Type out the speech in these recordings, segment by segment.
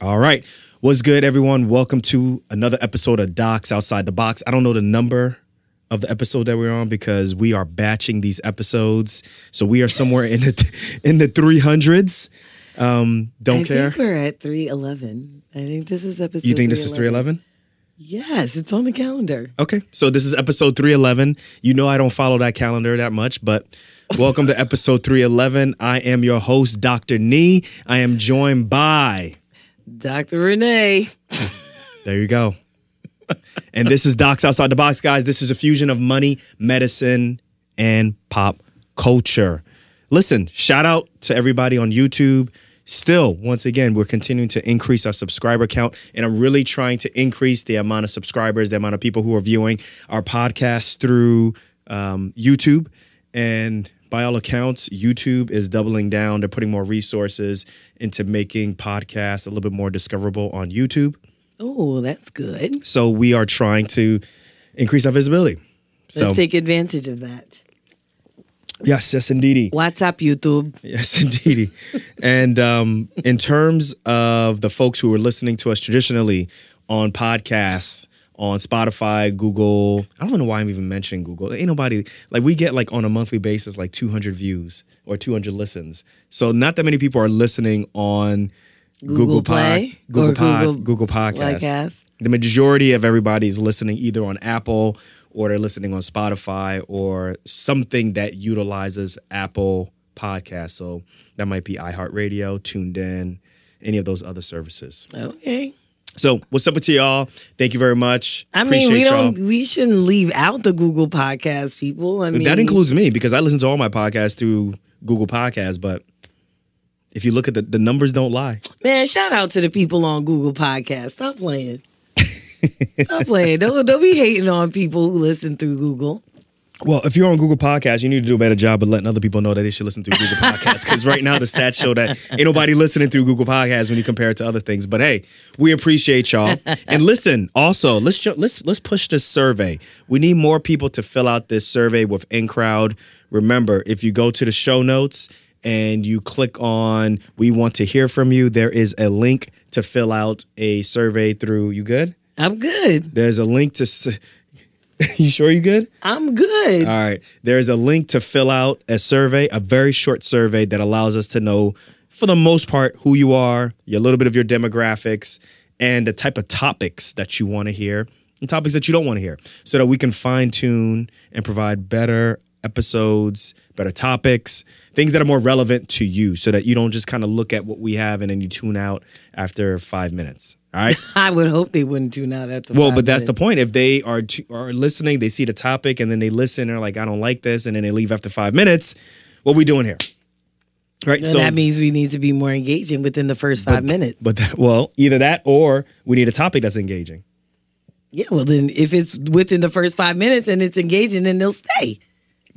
All right. What's good, everyone? Welcome to another episode of Docs Outside the Box. I don't know the number of the episode that we're on because we are batching these episodes. So we are somewhere in the in the 300s. Um, don't I care. think we're at 311. I think this is episode You think this is 311? Yes, it's on the calendar. Okay. So this is episode 311. You know I don't follow that calendar that much, but welcome to episode 311. I am your host, Dr. Nee. I am joined by Dr. Renee. There you go. and this is Docs Outside the Box, guys. This is a fusion of money, medicine, and pop culture. Listen, shout out to everybody on YouTube. Still, once again, we're continuing to increase our subscriber count, and I'm really trying to increase the amount of subscribers, the amount of people who are viewing our podcast through um, YouTube. And by all accounts, YouTube is doubling down. They're putting more resources into making podcasts a little bit more discoverable on YouTube. Oh, that's good. So we are trying to increase our visibility. So Let's take advantage of that. yes, yes, indeedy. What's up, YouTube? Yes, indeedy. and um, in terms of the folks who are listening to us traditionally on podcasts, on Spotify, Google, I don't know why I'm even mentioning Google. Ain't nobody like we get like on a monthly basis like 200 views or 200 listens. So not that many people are listening on Google Pod- Play Google Pod, Google Google Podcasts. Podcast? The majority of everybody is listening either on Apple or they're listening on Spotify or something that utilizes Apple Podcast. So that might be iHeartRadio, TuneIn, any of those other services. Okay. So what's up with y'all? Thank you very much. I mean, we Appreciate y'all. don't. We shouldn't leave out the Google Podcast people. I mean, that includes me because I listen to all my podcasts through Google Podcasts, but if you look at the, the numbers don't lie. man. Shout out to the people on Google Podcast. Stop playing. Stop playing. Don't don't be hating on people who listen through Google. Well, if you're on Google Podcasts, you need to do a better job of letting other people know that they should listen through Google Podcasts. Because right now the stats show that ain't nobody listening through Google Podcasts when you compare it to other things. But hey, we appreciate y'all. And listen, also let's let's let's push this survey. We need more people to fill out this survey with in crowd. Remember, if you go to the show notes and you click on "We want to hear from you," there is a link to fill out a survey through. You good? I'm good. There's a link to. you sure you good? I'm good. All right. There's a link to fill out a survey, a very short survey that allows us to know, for the most part, who you are, a little bit of your demographics, and the type of topics that you want to hear and topics that you don't want to hear so that we can fine tune and provide better episodes, better topics, things that are more relevant to you so that you don't just kind of look at what we have and then you tune out after five minutes. All right. I would hope they wouldn't tune out after. Well, but that's the point. If they are t- are listening, they see the topic, and then they listen, and are like, "I don't like this," and then they leave after five minutes. What we doing here? Right. Then that means we need to be more engaging within the first five minutes. but that, well, either that or we need a topic that's engaging. Yeah, well then if it's within the first five minutes and it's engaging, then they'll stay.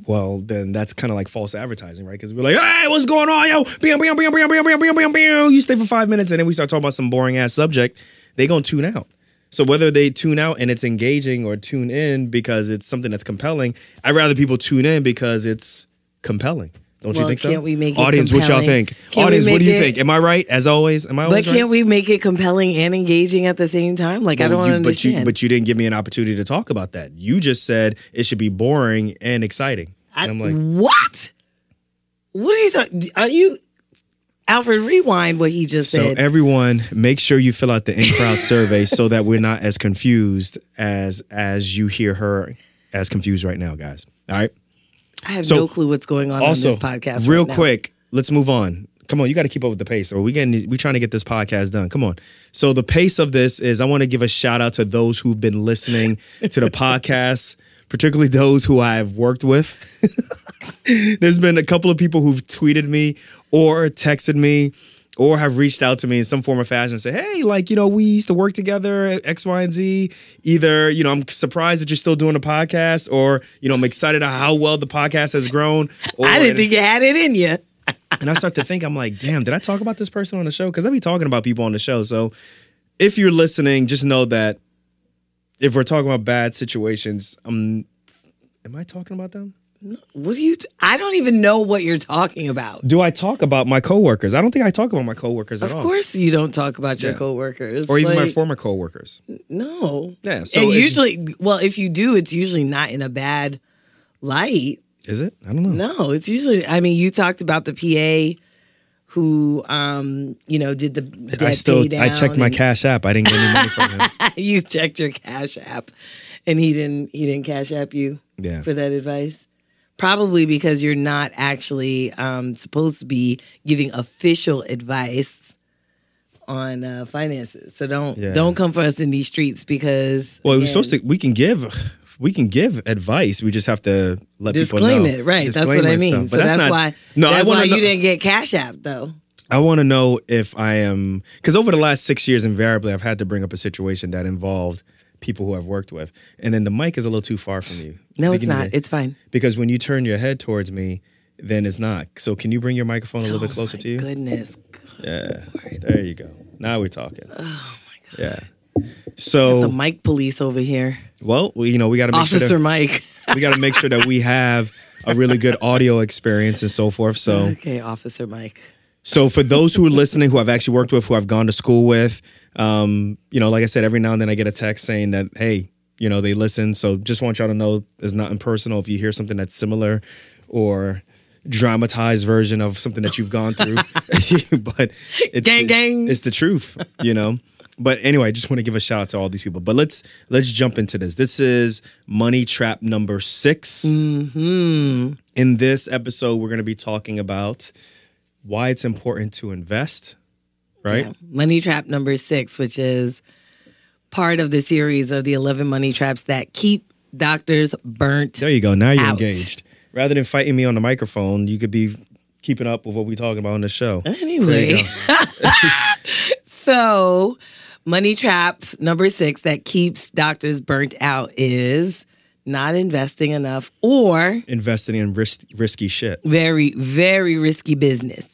Well, then that's kind of like false advertising, right? Because we're like, "Hey, what's going on, yo? Bam, bam, bam, bam, bam, bam, bam, bam, bam." You stay for five minutes, and then we start talking about some boring ass subject. They gonna tune out. So whether they tune out and it's engaging or tune in because it's something that's compelling, I'd rather people tune in because it's compelling. Don't you think so? can't we make Audience, what y'all think? Can't Audience, what do you it- think? Am I right? As always, am I But can't right? we make it compelling and engaging at the same time? Like I don't Well, you- understand. But you, but you didn't give me an opportunity to talk about that. You just said it should be boring and exciting. I- and I'm like, what? What are you talking? Are you Alfred? Rewind what he just So said. So everyone, make sure you fill out the in crowd survey so that we're not as confused as as you hear her as confused right now, guys. All right. I have so- no clue what's going on Also, on this podcast. real right quick, let's move on. Come on, you got to keep up with the pace, or we getting we trying to get this podcast done. Come on. So the pace of this is, I want to give a shout out to those who've been listening to the podcast, particularly those who I've worked with. There's been a couple of people who've tweeted me or texted me or have reached out to me in some form or fashion and say, hey, like, you know, we used to work together X, Y, and Z. Either, you know, I'm surprised that you're still doing a podcast, or, you know, I'm excited at how well the podcast has grown. Or, I didn't think you had it in you. and I start to think, I'm like, damn, did I talk about this person on the show? Because I be talking about people on the show. So if you're listening, just know that if we're talking about bad situations, um, am I talking about them? What do you? T- I don't even know what you're talking about. Do I talk about my coworkers? I don't think I talk about my coworkers at Of all. Of course, you don't talk about your Yeah. coworkers Or even my Like, former coworkers. No. Yeah, so and if- usually, well, if you do, it's usually not in a bad light. Is it? I don't know. No, it's usually. I mean, you talked about the PA who, um, you know, did the debt I still pay I down checked my and- cash app. I didn't get any money from him. you checked your cash app, and he didn't. He didn't cash app you Yeah. for that advice. Probably because you're not actually um, supposed to be giving official advice on uh, finances. So don't Yeah. don't come for us in these streets because Well, we're again, supposed to. We can give. We can give advice. We just have to let disclaim people know. it, right? that's what I mean. So But that's, not- why. No, that's I why know. you didn't get cash app though. I want to know if I am because over the last six years, invariably, I've had to bring up a situation that involved people who I've worked with, and then the mic is a little too far from you. No, it's not. It's fine. because when you turn your head towards me, then it's not. So can you bring your microphone a little bit Oh, closer my to you? Goodness. Yeah, there you go. Now we're talking. Oh my god. Yeah. So The mic police over here. well, we, you know, we got to make Officer sure that, Mike. we got to make sure that we have a really good audio experience and so forth. So Okay, Officer Mike. So for those who are listening, who I've actually worked with, who I've gone to school with, um, you know, like I said, every now and then I get a text saying that, hey, you know, they listen. So just want y'all to know it's not impersonal. If you hear something that's similar or dramatized version of something that you've gone through, but it's Gang, the, gang. it's the truth, you know. But anyway, I just want to give a shout out to all these people. But let's let's jump into this. This is money trap number 6 Hmm. In this episode, we're going to be talking about why it's important to invest, right? Yeah. Money trap number six, which is part of the series of the 11 money traps that keep doctors burnt. There you go. Now you're Out. engaged. Rather than fighting me on the microphone, you could be keeping up with what we're talking about on the show. Anyway, so money trap number six that keeps doctors burnt out is not investing enough or Investing in risk, risky shit. very, very risky business.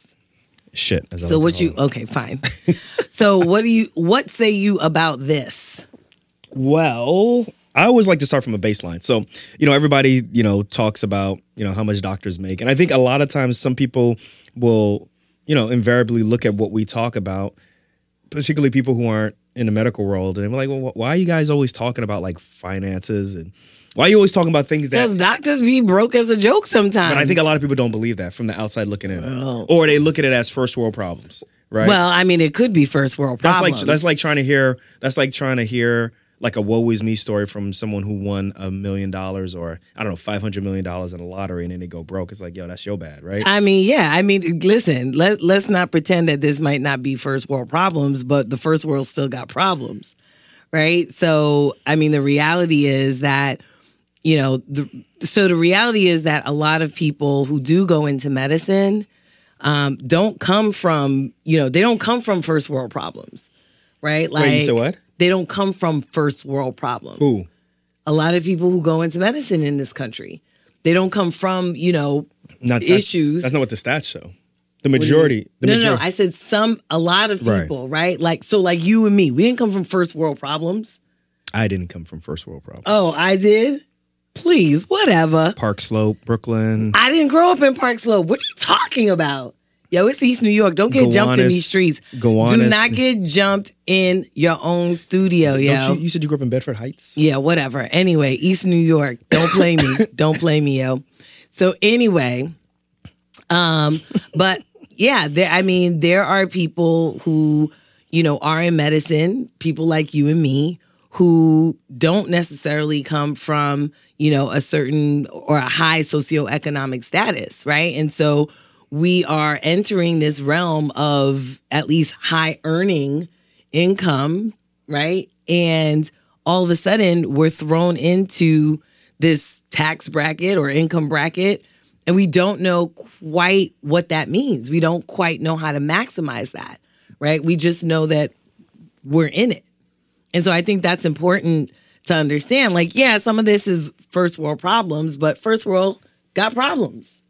Shit. as So what you it. okay, fine. so what do you what say you about this? Well, I always like to start from a baseline. So, you know, everybody, you know, talks about, you know, how much doctors make. And I think a lot of times some people will, you know, invariably look at what we talk about, particularly people who aren't in the medical world. And they're like, well, why are you guys always talking about like finances and why are you always talking about things that Because doctors be broke as a joke sometimes. But I think a lot of people don't believe that from the outside looking in, Oh. or they look at it as first world problems, right? Well, I mean, it could be first world that's problems. like that's like trying to hear that's like trying to hear like a woe is me story from someone who won a million dollars or I don't know five hundred million dollars in a lottery and then they go broke. It's like yo, that's your bad, right? I mean, yeah. I mean, listen. Let let's not pretend that this might not be first world problems, but the first world still got problems, right? So, I mean, the reality is that you know, the, so the reality is that a lot of people who do go into medicine um, don't come from you know they don't come from first world problems, right? Like Wait, you said what? They don't come from first world problems. Who? a lot of people who go into medicine in this country. They don't come from, you know, Not that's- issues. That's not what the stats show. The majority. The no, no, majority. no. I said some, a lot of Right. people, right? Like, so like you and me, we didn't come from first world problems. I didn't come from first world problems. Oh, I did? Please, whatever. Park Slope, Brooklyn. I didn't grow up in Park Slope. What are you talking about? Yo, it's East New York. Don't get jumped in these streets. Gowanus. Do not get jumped in your own studio, yo. You, you said you grew up in Bedford Heights. Yeah, whatever. Anyway, East New York. Don't play me. Don't play me, yo. So anyway, um, but yeah, there I mean, there are people who, you know, are in medicine, people like you and me, who don't necessarily come from, you know, a certain or a high socioeconomic status, right? And so we are entering this realm of at least high earning income, right? And all of a sudden we're thrown into this tax bracket or income bracket and we don't know quite what that means. We don't quite know how to maximize that, right? We just know that we're in it. And so I think that's important to understand. Like, yeah, some of this is first world problems, but first world got problems.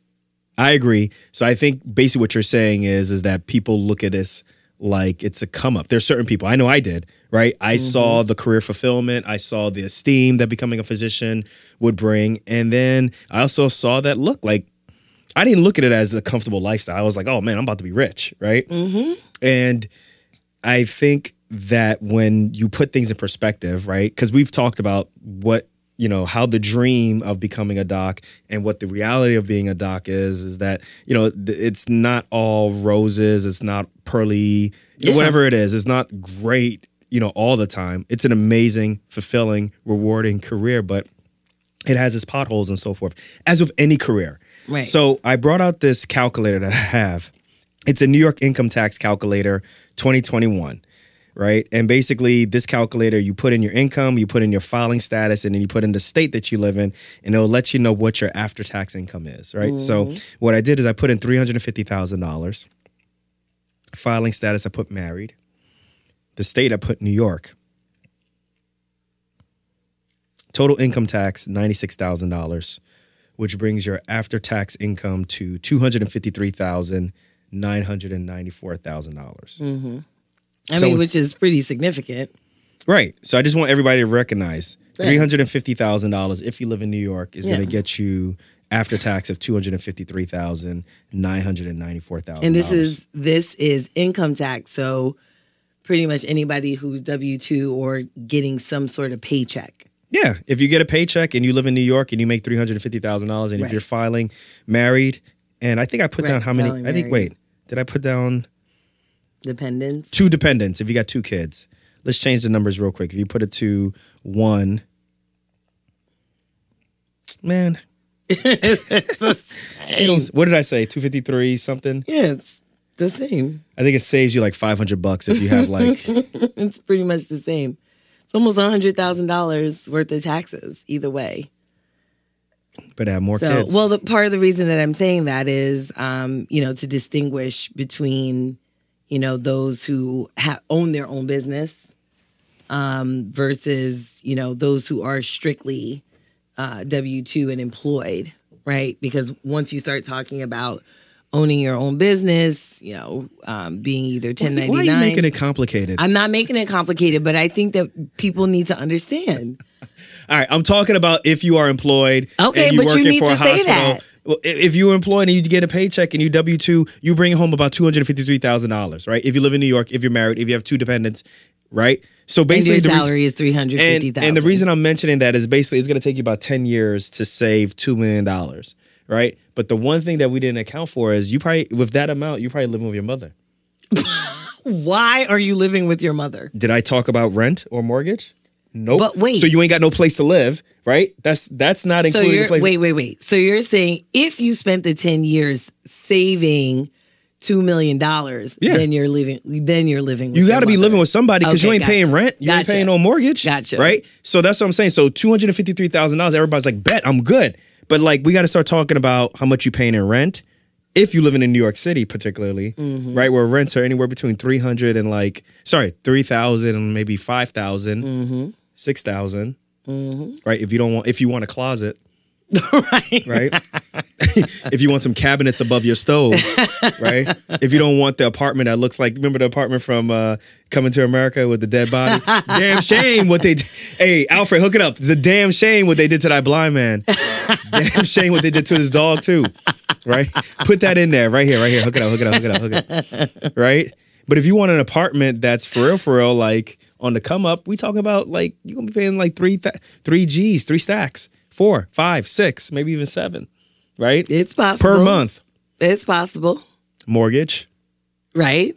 I agree. So I think basically what you're saying is is that people look at this like it's a come up. There's certain people I know I did, right? I saw the career fulfillment, I saw the esteem that becoming a physician would bring, and then I also saw that look like I didn't look at it as a comfortable lifestyle. I was like, oh man, I'm about to be rich, right? Mm-hmm. And I think that when you put things in perspective, right? Because we've talked about what you know how the dream of becoming a doc and what the reality of being a doc is is that you know it's not all roses it's not pearly Yeah. whatever it is it's not great you know all the time it's an amazing fulfilling rewarding career but it has its potholes and so forth as with any career Right. so i brought out this calculator that i have it's a new york income tax calculator 2021 right? And basically this calculator you put in your income you put in your filing status and then you put in the state that you live in and it'll let you know what your after tax income is right? So mm-hmm. what i did is i put in $350000 filing status i put married. The state i put new york. Total income tax $96000 which brings your after tax income to $253,994,000. I So- mean, which is pretty significant. Right. So I just want everybody to recognize $350,000 if you live in New York is going to get you after tax of $253,994,000. And this is this is income tax, so pretty much anybody who's W two or getting some sort of paycheck. Yeah, if you get a paycheck and you live in New York and you make $350,000 and if you're filing married and I think I put down how many filing I think married. wait, did I put down Dependents. two dependents if you got two kids. Let's change the numbers real quick. If you put it to one, man, what did I say? Two fifty three something. Yeah, it's the same. I think it saves you like five hundred bucks if you have like It's pretty much the same. It's almost a hundred thousand dollars worth of taxes either way. but have more So, kids. well, the part of the reason that I'm saying that is, um, you know, to distinguish between, you know, those who ha- own their own business um, versus, you know, those who are strictly uh, W two and employed, right? Because once you start talking about owning your own business, you know, um, being either 1099. why are you making it complicated? I'm not making it complicated, but I think that people need to understand. All right, I'm talking about if you are employed. Okay, and you but you working need for a to say hospital. that. Well, if you're employed and you get a paycheck and you W two, you bring home about two hundred fifty three thousand dollars, right? If you live in New York, if you're married, if you have two dependents, right? So And basically, your the reason- salary is three hundred and, fifty thousand. and the reason I'm mentioning that is basically it's going to take you about 10 years to save $2 million, right? But the one thing that we didn't account for is you probably, with that amount, you're probably living with your mother. Why are you living with your mother? Did I talk about rent or mortgage? Nope. But wait. So you ain't got no place to live, right? That's that's not So including you're place. wait, wait, wait. So you're saying if you spent the ten years saving two million dollars, Yeah. then you're living. Then you're living. With You got to be living with somebody because you ain't gotcha. paying rent. You ain't paying no mortgage. Gotcha. Right? So that's what I'm saying. So $253,000, everybody's like, bet, I'm good. But like, we got to start talking about how much you paying in rent if you live in New York City, particularly, Mm-hmm. right? Where rents are anywhere between 300 and like, sorry, 3,000 and maybe 5,000, Mm-hmm. 6,000. Right? If you don't want, if you want a closet, right. right? if you want some cabinets above your stove, right? If you don't want the apartment that looks like remember the apartment from uh, Coming to America with the dead body. damn shame what they. d- Hey, Alfred, hook it up. It's a damn shame what they did to that blind man. damn shame what they did to his dog too. Right? Put that in there, right here, right here. Hook it up, hook it up, hook it up, hook it up. Right? But if you want an apartment that's for real, for real, like on the come up, we talking about like you're gonna be paying like three, th- three G's, three stacks, four, five, six, maybe even seven, right? It's possible per month. It's possible, Mortgage, right?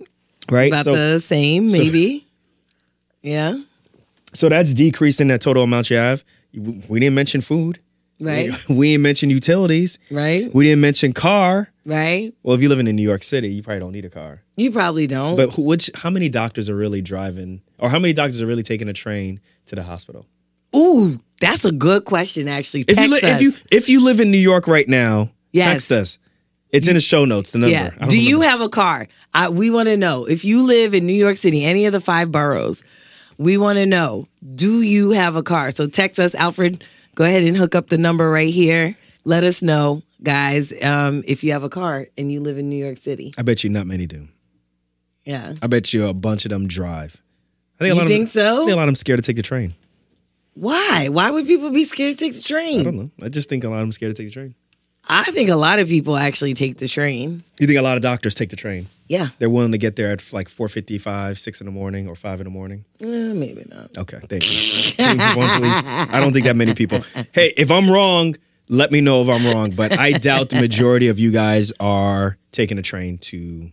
right? About so, the same, maybe. yeah. so that's decreasing that total amount you have. We didn't mention food, Right. We didn't mention utilities. Right. We didn't mention car. Right. Well, if you live in New York City, you probably don't need a car. You probably don't. But who, which, how many doctors are really driving, or how many doctors are really taking a train to the hospital? Ooh, that's a good question. Actually, If you, li- if you if you live in New York right now, Yes. text us. It's in the show notes. The number. yeah. Do you have a car? I, we want to know if you live in New York City, any of the five boroughs. We want to know: Do you have a car? So text us, Alfred. Go ahead and hook up the number right here. Let us know, guys, um, if you have a car and you live in New York City. I bet you not many do. Yeah. I bet you a bunch of them drive. I think a You lot think of them, so? I think a lot of them scared to take the train. Why? Why would people be scared to take the train? I don't know. I just think a lot of them scared to take the train. I think a lot of people actually take the train. You think a lot of doctors take the train? Yeah. They're willing to get there at like four fifty five, six in the morning, or five in the morning. Eh, maybe not. Okay, thank you. One, please. I don't think that many people. Hey, if I'm wrong, let me know if I'm wrong. But I doubt the majority of you guys are taking a train to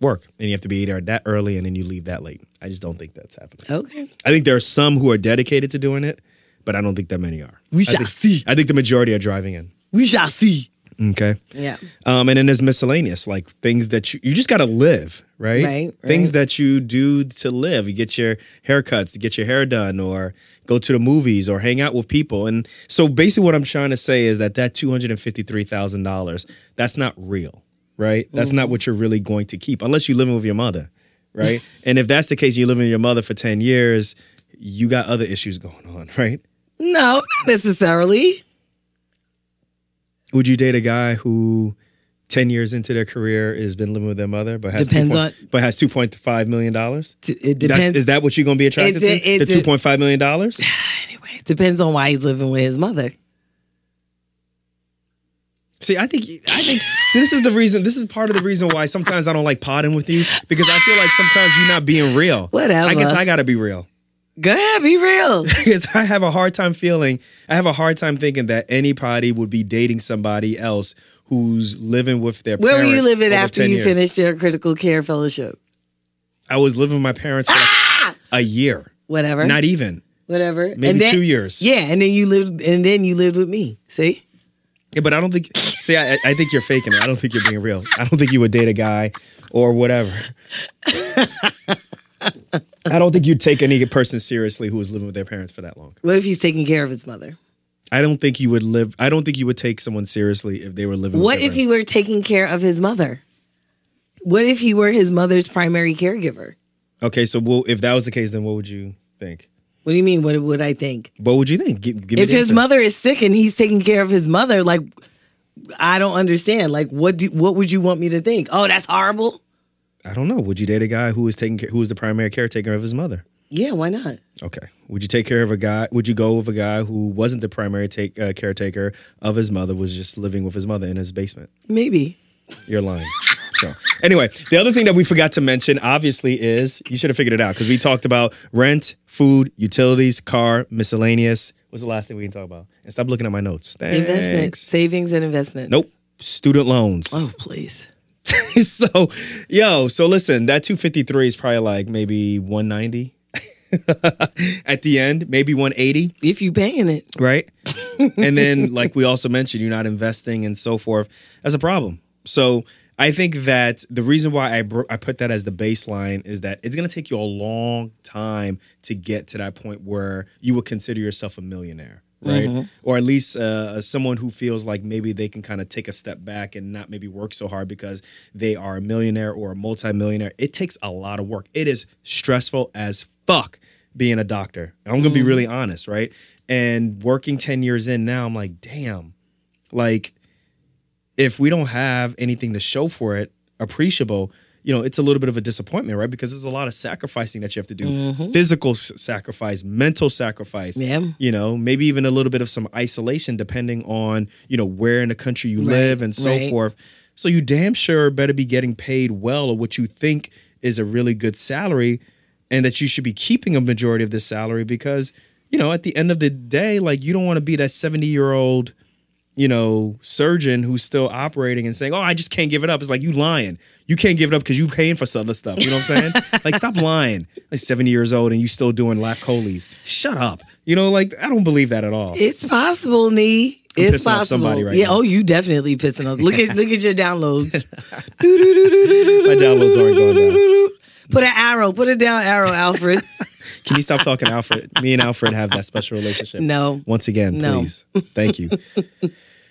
work, and you have to be there that early, and then you leave that late. I just don't think that's happening. Okay. I think there are some who are dedicated to doing it, but I don't think that many are. We I shall think- see. I think the majority are driving in. We shall see. Okay. Yeah. Um, and then there's miscellaneous, like things that you you just got to live, right? Right, Things right. that you do to live. You get your haircuts, to get your hair done, or go to the movies, or hang out with people. And so, basically, what I'm trying to say is that that two hundred and fifty three thousand dollars, that's not real, right? That's Mm-hmm. not what you're really going to keep, unless you're living with your mother, right? and if that's the case, you're living with your mother for ten years, you got other issues going on, right? No, not necessarily. Would you date a guy who, ten years into their career, has been living with their mother, but has Depends 2. on- but has two point five million dollars? It depends. Is that what you're going to be attracted It de- to? it the two point five million dollars? anyway, it depends on why he's living with his mother. See, I think I think see this is the reason. This is part of the reason why sometimes I don't like potting with you because I feel like sometimes you're not being real. Whatever. I guess I got to be real Go ahead, be real. because I have a hard time feeling. I have a hard time thinking that anybody would be dating somebody else who's living with their. Where were you living after you years. finished your critical care fellowship? I was living with my parents for like ah! a year, Whatever. not even. Whatever. Maybe And then- two years. Yeah, and then you lived and then you lived with me. See? Yeah, but I don't think. See, I, I think you're faking it. I don't think you're being real. I don't think you would date a guy or whatever. I don't think you'd take any person seriously who was living with their parents for that long. What if he's taking care of his mother? I don't think you would live. I don't think you would take someone seriously if they were living. What with their if he were taking care of his mother? What if he were his mother's primary caregiver? Okay, so well, if that was the case, then what would you think? What do you mean? What would I think? What would you think? Gi- give If his answer. mother is sick and he's taking care of his mother, like I don't understand. Like what do what would you want me to think? Oh, that's horrible. I don't know. Would you date a guy who was taking care, who was the primary caretaker of his mother? Yeah, why not? Okay. Would you take care of a guy? Would you go with a guy who wasn't the primary take, uh, caretaker of his mother? Was just living with his mother in his basement? Maybe. You're lying. So anyway, the other thing that we forgot to mention, obviously, is you should have figured it out because we talked about rent, food, utilities, car, miscellaneous. What's the last thing we can talk about? And stop looking at my notes. Thanks. savings and investment. Nope. Student loans. Oh, please. so, yo, so listen, that 253 is probably like maybe 190 at the end, maybe 180 If you paying it. right? and then, like we also mentioned, you're not investing and so forth. That's a problem. So I think that the reason why I I put that as the baseline is that it's going to take you a long time to get to that point where you would consider yourself a millionaire. Right, or at least uh, someone who feels like maybe they can kind of take a step back and not maybe work so hard because they are a millionaire or a multimillionaire. It takes a lot of work. It is stressful as fuck being a doctor. I'm gonna be really honest, right? And working 10 years in now, I'm like, damn, like if we don't have anything to show for it, appreciable, you know, it's a little bit of a disappointment, right? Because there's a lot of sacrificing that you have to do mm-hmm. physical sacrifice, mental sacrifice, Yeah. you know, maybe even a little bit of some isolation depending on, you know, where in the country you live and so right. forth. So you damn sure better be getting paid well or what you think is a really good salary and that you should be keeping a majority of this salary because, you know, at the end of the day, like you don't want to be that 70 year old, you know, surgeon who's still operating and saying, "Oh, I just can't give it up." It's like you lying. You can't give it up because you paying for some other stuff. You know what I'm saying? like, stop lying. Like 70 years old and you still doing lap choles. Shut up. You know, like I don't believe that at all. It's possible, Nee. It's pissing off possible. somebody right yeah. now. Oh, you definitely pissing off. Look at look at your downloads. My downloads aren't going down. Put an arrow. Put a down arrow, Alfred. Can you stop talking, Alfred? Me and Alfred have that special relationship. No. Once again, No. please. Thank you.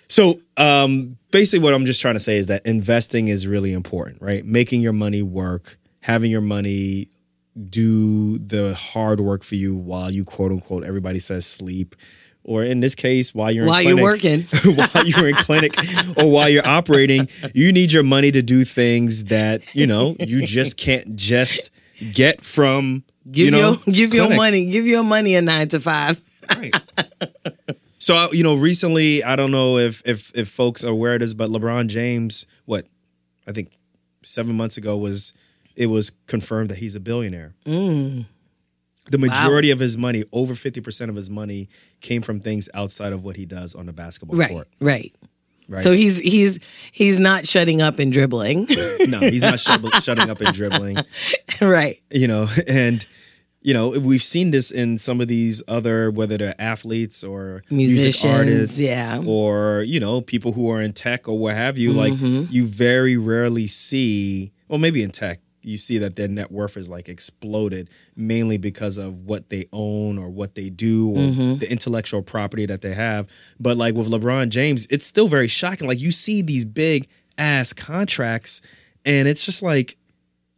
So, um, basically, what I'm just trying to say is that investing is really important, right? Making your money work, having your money do the hard work for you while you quote unquote everybody says sleep or in this case, while you're While in you're clinic, while you're in clinic, or while you're operating, you need your money to do things that you know you just can't just get from Give you know your give your money. Give your money a nine to five. Right. so you know, recently, I don't know if if if folks are aware of this, but LeBron James, what I think seven months ago was it was confirmed that he's a billionaire. Mm. The majority of his money, over fifty percent of his money, came from things outside of what he does on the basketball Right, court. right. Right. So he's he's he's not shutting up and dribbling. no, he's not shut, shutting up and dribbling. right. you know and you know we've seen this in some of these other whether they're athletes or music Musicians, artists yeah. or you know people who are in tech or what have you like Mm-hmm. you very rarely see well maybe in tech you see that their net worth is like exploded mainly because of what they own or what they do or Mm-hmm. the intellectual property that they have but like with LeBron James it's still very shocking like you see these big ass contracts and it's just like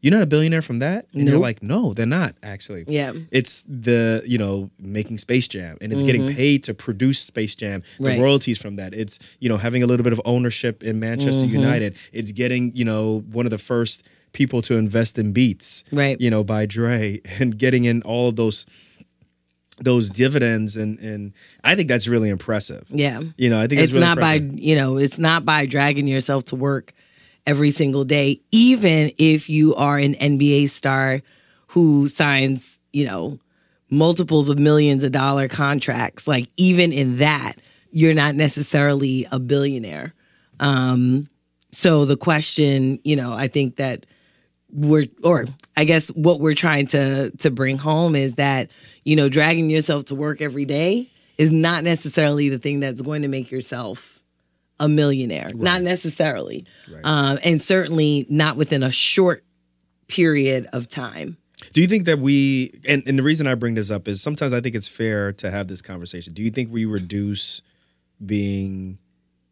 you're not a billionaire from that and they're like no they're not actually Yeah. it's the you know making space jam and it's getting paid to produce space jam the Mm-hmm. Right. royalties from that it's you know having a little bit of ownership in manchester Mm-hmm. united it's getting you know one of the first people to invest in beats Right. you know by dre and getting in all of those those dividends. And and i think that's really impressive. Yeah. you know i think it's really not by you know it's not by dragging yourself to work every single day even if you are an nba star who signs you know multiples of millions of dollar contracts. Like even in that you're not necessarily a billionaire. Um so the question you know i think that we're or I guess what we're trying to to bring home is that you know dragging yourself to work every day is not necessarily the thing that's going to make yourself a millionaire. Not necessarily, um, and certainly not within a short period of time. Do you think that we and, and the reason I bring this up is sometimes I think it's fair to have this conversation. Do you think we reduce being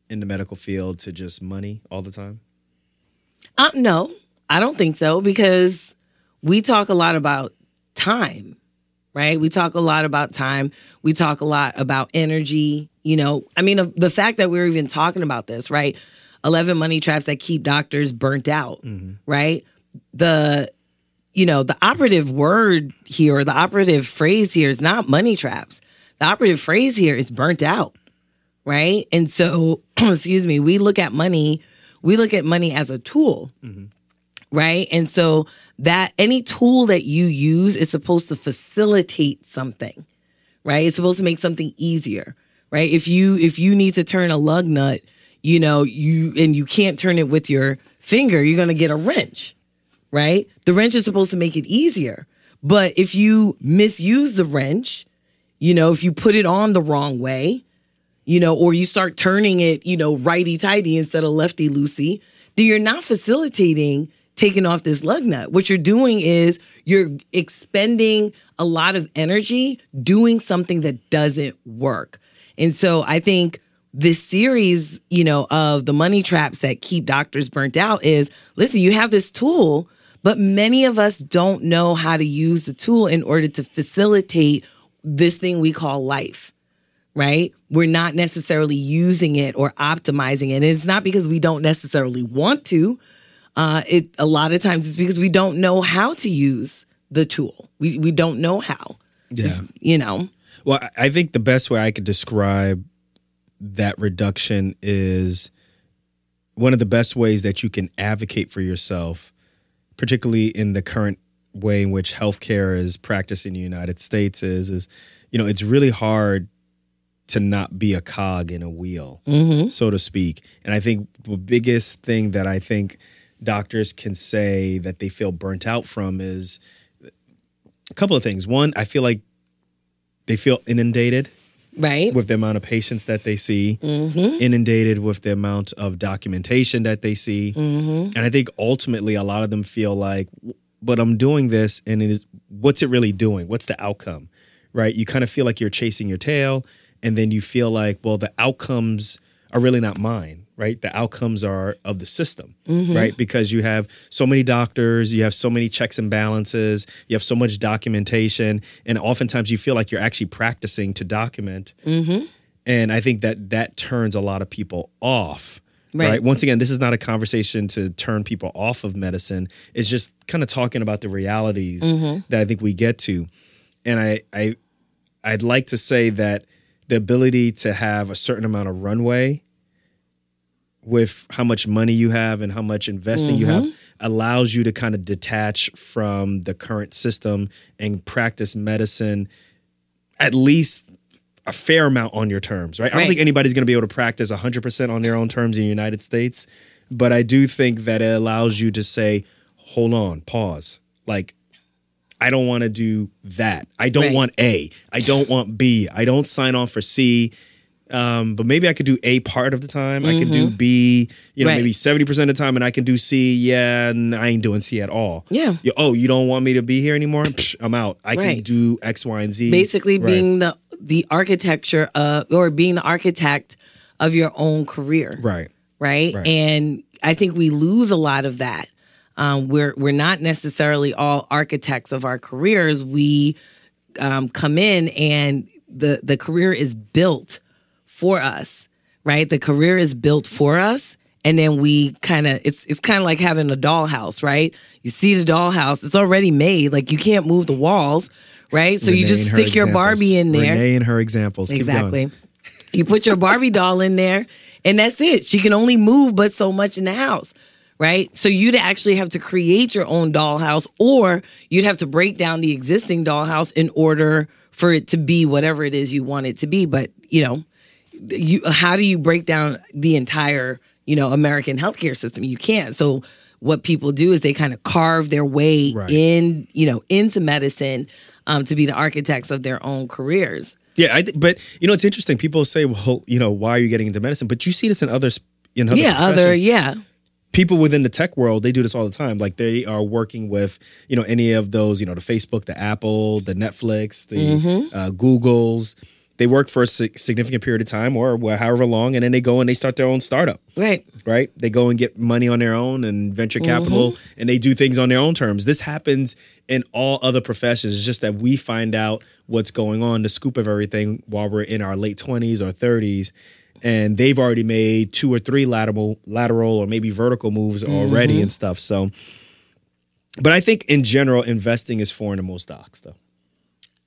in the medical field to just money all the time? Uh, no, I don't think so because we talk a lot about time, right? We talk a lot about time. We talk a lot about energy. You know, I mean, the fact that we're even talking about this, right? 11 money traps that keep doctors burnt out, mm-hmm. right? The, you know, the operative word here, the operative phrase here is not money traps. The operative phrase here is burnt out right? And so, excuse me, we look at money, we look at money as a tool, mm-hmm. Right? And so that any tool that you use is supposed to facilitate something, right? It's supposed to make something easier, right? If you if you need to turn a lug nut, you know, you and you can't turn it with your finger, you're going to get a wrench, right? The wrench is supposed to make it easier. But if you misuse the wrench, you know, if you put it on the wrong way, you know, or you start turning it, you know, righty tighty instead of lefty loosey, then you're not facilitating taking off this lug nut. What you're doing is you're expending a lot of energy doing something that doesn't work. And so I think this series, you know, of the money traps that keep doctors burnt out is listen, you have this tool, but many of us don't know how to use the tool in order to facilitate this thing we call life right? We're not necessarily using it or optimizing it. And it's not because we don't necessarily want to. Uh, it a lot of times it's because we don't know how to use the tool. We we don't know how. Yeah. You know. Well, I- think the best way I could describe that reduction is one of the best ways that you can advocate for yourself, particularly in the current way in which healthcare is practiced in the United States is is you know, it's really hard to not be a cog in a wheel, so to speak. And I think the biggest thing that I think doctors can say that they feel burnt out from is a couple of things. One, I feel like they feel inundated Right. with the amount of patients that they see, mm-hmm. inundated with the amount of documentation that they see. Mm-hmm. And I think ultimately a lot of them feel like, but I'm doing this and it is, what's it really doing? What's the outcome? Right? You kind of feel like you're chasing your tail and then you feel like, well, the outcomes are really not mine, right? The outcomes are of the system, Mm-hmm. right? Because you have so many doctors, you have so many checks and balances, you have so much documentation, and oftentimes you feel like you're actually practicing to document. Mm-hmm. And I think that that turns a lot of people off. Right. Right. Once again, this is not a conversation to turn people off of medicine. It's just kind of talking about the realities Mm-hmm. that I think we get to. And I, I I'd like to say that the ability to have a certain amount of runway with how much money you have and how much investing you have mm-hmm. allows you to kind of detach from the current system and practice medicine at least a fair amount on your terms, right? I don't think anybody's going to be able to practice 100% on their own terms in the United States, but I do think that it allows you to say, hold on, pause. Like, I don't want to do that. I don't Right. want A. I don't want B. I don't sign on for C. Um, but maybe I could do A part of the time. I can do B, you know, Right. maybe 70% of the time, and I can do C. Yeah, and I ain't doing C at all. Yeah. You- oh, you don't want me to be here anymore? Psh, I'm out. I can do X, Y, and Z. basically Right. being the the architecture of or being the architect of your own career right. right, Right. and i think we lose a lot of that um, we're we're not necessarily all architects of our careers. We um, come in and the the career is built for us right? The career is built for us. And then we kind of it's it's kind of like having a dollhouse right? You see the dollhouse it's already made like you can't move the walls right? So you just stick your examples. barbie in there. Renee and her examples. Keep exactly. You put your barbie doll in there and that's it. She can only move but so much in the house right? So you'd actually have to create your own dollhouse or you'd have to break down the existing dollhouse in order for it to be whatever it is you want it to be. But you know you how do you break down the entire you know american healthcare system? You can't. So what people do is they kind of carve their way Right. in you know into medicine um, to be the architects of their own careers. Yeah, I th- but you know it's interesting. People say, "Well, you know, why are you getting into medicine?" But you see this in other in other yeah other yeah people within the tech world. They do this all the time. Like they are working with you know any of those you know the Facebook, the Apple, the Netflix, the Mm-hmm. uh, Googles. They work for a significant period of time or however long, and then they go and they start their own startup. right right? They go and get money on their own and venture capital and they do things on their own terms. This happens in all other professions. It's just that we find out what's going on, the scoop of everything while we're in our late 20s or 30s. And they've already made two or three lateral, lateral or maybe vertical moves already mm-hmm. and stuff. So, but I think in general, investing is foreign to most docs, though.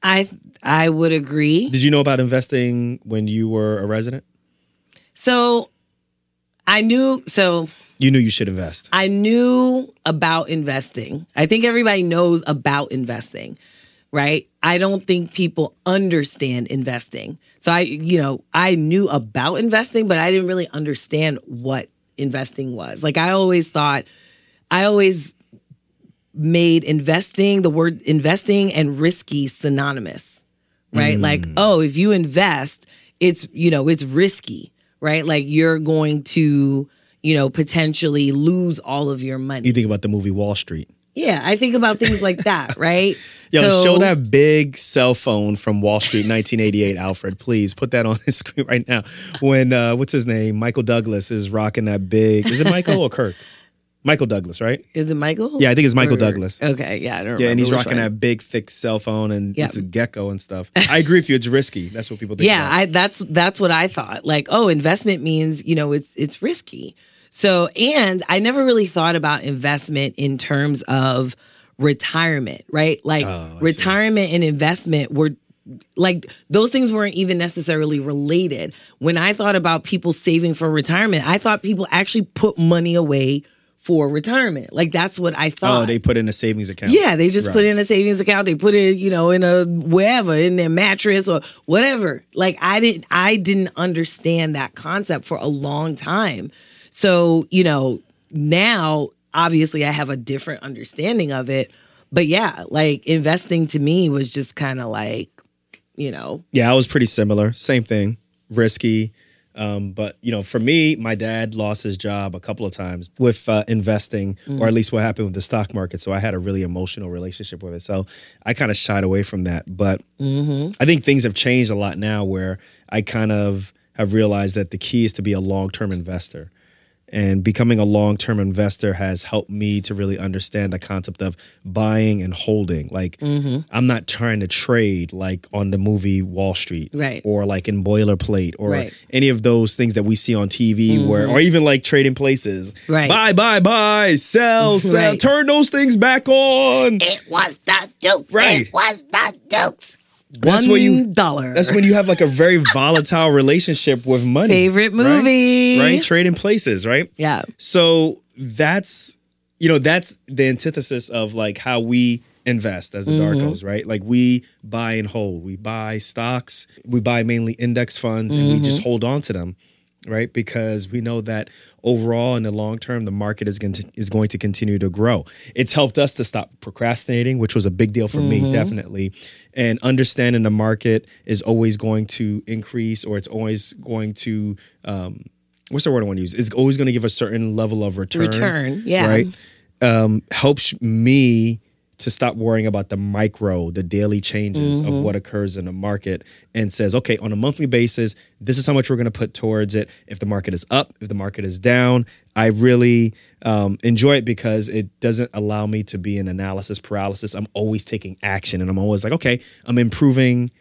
I I would agree. Did you know about investing when you were a resident? So I knew so You knew you should invest. I knew about investing. I think everybody knows about investing, right? I don't think people understand investing. So I, you know, I knew about investing, but I didn't really understand what investing was. Like I always thought I always made investing, the word investing and risky synonymous, right? Like, mm. oh, if you invest, it's, you know, it's risky, right? Like you're going to, you know, potentially lose all of your money. You think about the movie Wall Street. Yeah, I think about things like that, right? Yo, So- show that big cell phone from Wall Street, 1988, Alfred. Please put that on his screen right now. When uh, what's his name? Michael Douglas is rocking that big. Is it Michael or Kirk? Michael Douglas, right? Is it Michael? Yeah, I think it's Michael Or- Douglas. Okay, yeah, I don't Yeah, and he's rocking one. that big, thick cell phone, and Yeah. it's a Gekko and stuff. I agree with you. It's risky. That's what people think. yeah. I, that's that's what i thought like oh investment means you know it's it's risky so and i never really thought about investment in terms of retirement right like Oh, I see. retirement and investment were like those things weren't even necessarily related when i thought about people saving for retirement i thought people actually put money away for retirement like that's what i oh, thought oh, they put in a savings account. yeah, they just Right. put in a savings account. They put it, you know, in a wherever, in their mattress or whatever. Like I didn't I didn't understand that concept for a long time. So, you know, now obviously I have a different understanding of it. But yeah, like investing to me was just kind of like, you know, Yeah, I was pretty similar. Same thing. Risky. Um, but you know, for me, my dad lost his job a couple of times with uh, investing, or at least what happened with the stock market. So I had a really emotional relationship with it. So I kind of shied away from that. But I think things have changed a lot now, where I kind of have realized that the key is to be a long term investor. And becoming a long term investor has helped me to really understand the concept of buying and holding. Like, Mm-hmm. I'm not trying to trade like on the movie Wall Street, Right. Or like in Boilerplate, or Right. Mm-hmm. any of those things that we see on TV, where, or even like trading places. Right. Buy, buy, buy, sell, sell, Right. turn those things back on. It was the Dukes. Right. It was the Dukes. That's One where you- dollar. That's when you have like a very volatile relationship with money. Favorite movie. Right? Trading places, right? Yeah. So that's you know, that's the antithesis of like how we invest as the Darkos, mm-hmm. right? Like we buy and hold. We buy stocks, we buy mainly index funds, and we mm-hmm. just hold on to them. Right, because we know that overall in the long term, the market is going to is going to continue to grow. It's helped us to stop procrastinating, which was a big deal for me, definitely. And understanding the market is always going to increase, or it's always going to um, what's the word I want to use? It's always going to give a certain level of return. Return, yeah. Right. Um, helps me to stop worrying about the micro, the daily changes Mm-hmm. of what occurs in the market and says, okay, on a monthly basis, this is how much we're going to put towards it. If the market is up, if the market is down, I really um, enjoy it because it doesn't allow me to be in analysis paralysis. I'm always taking action and I'm always like, okay, I'm improving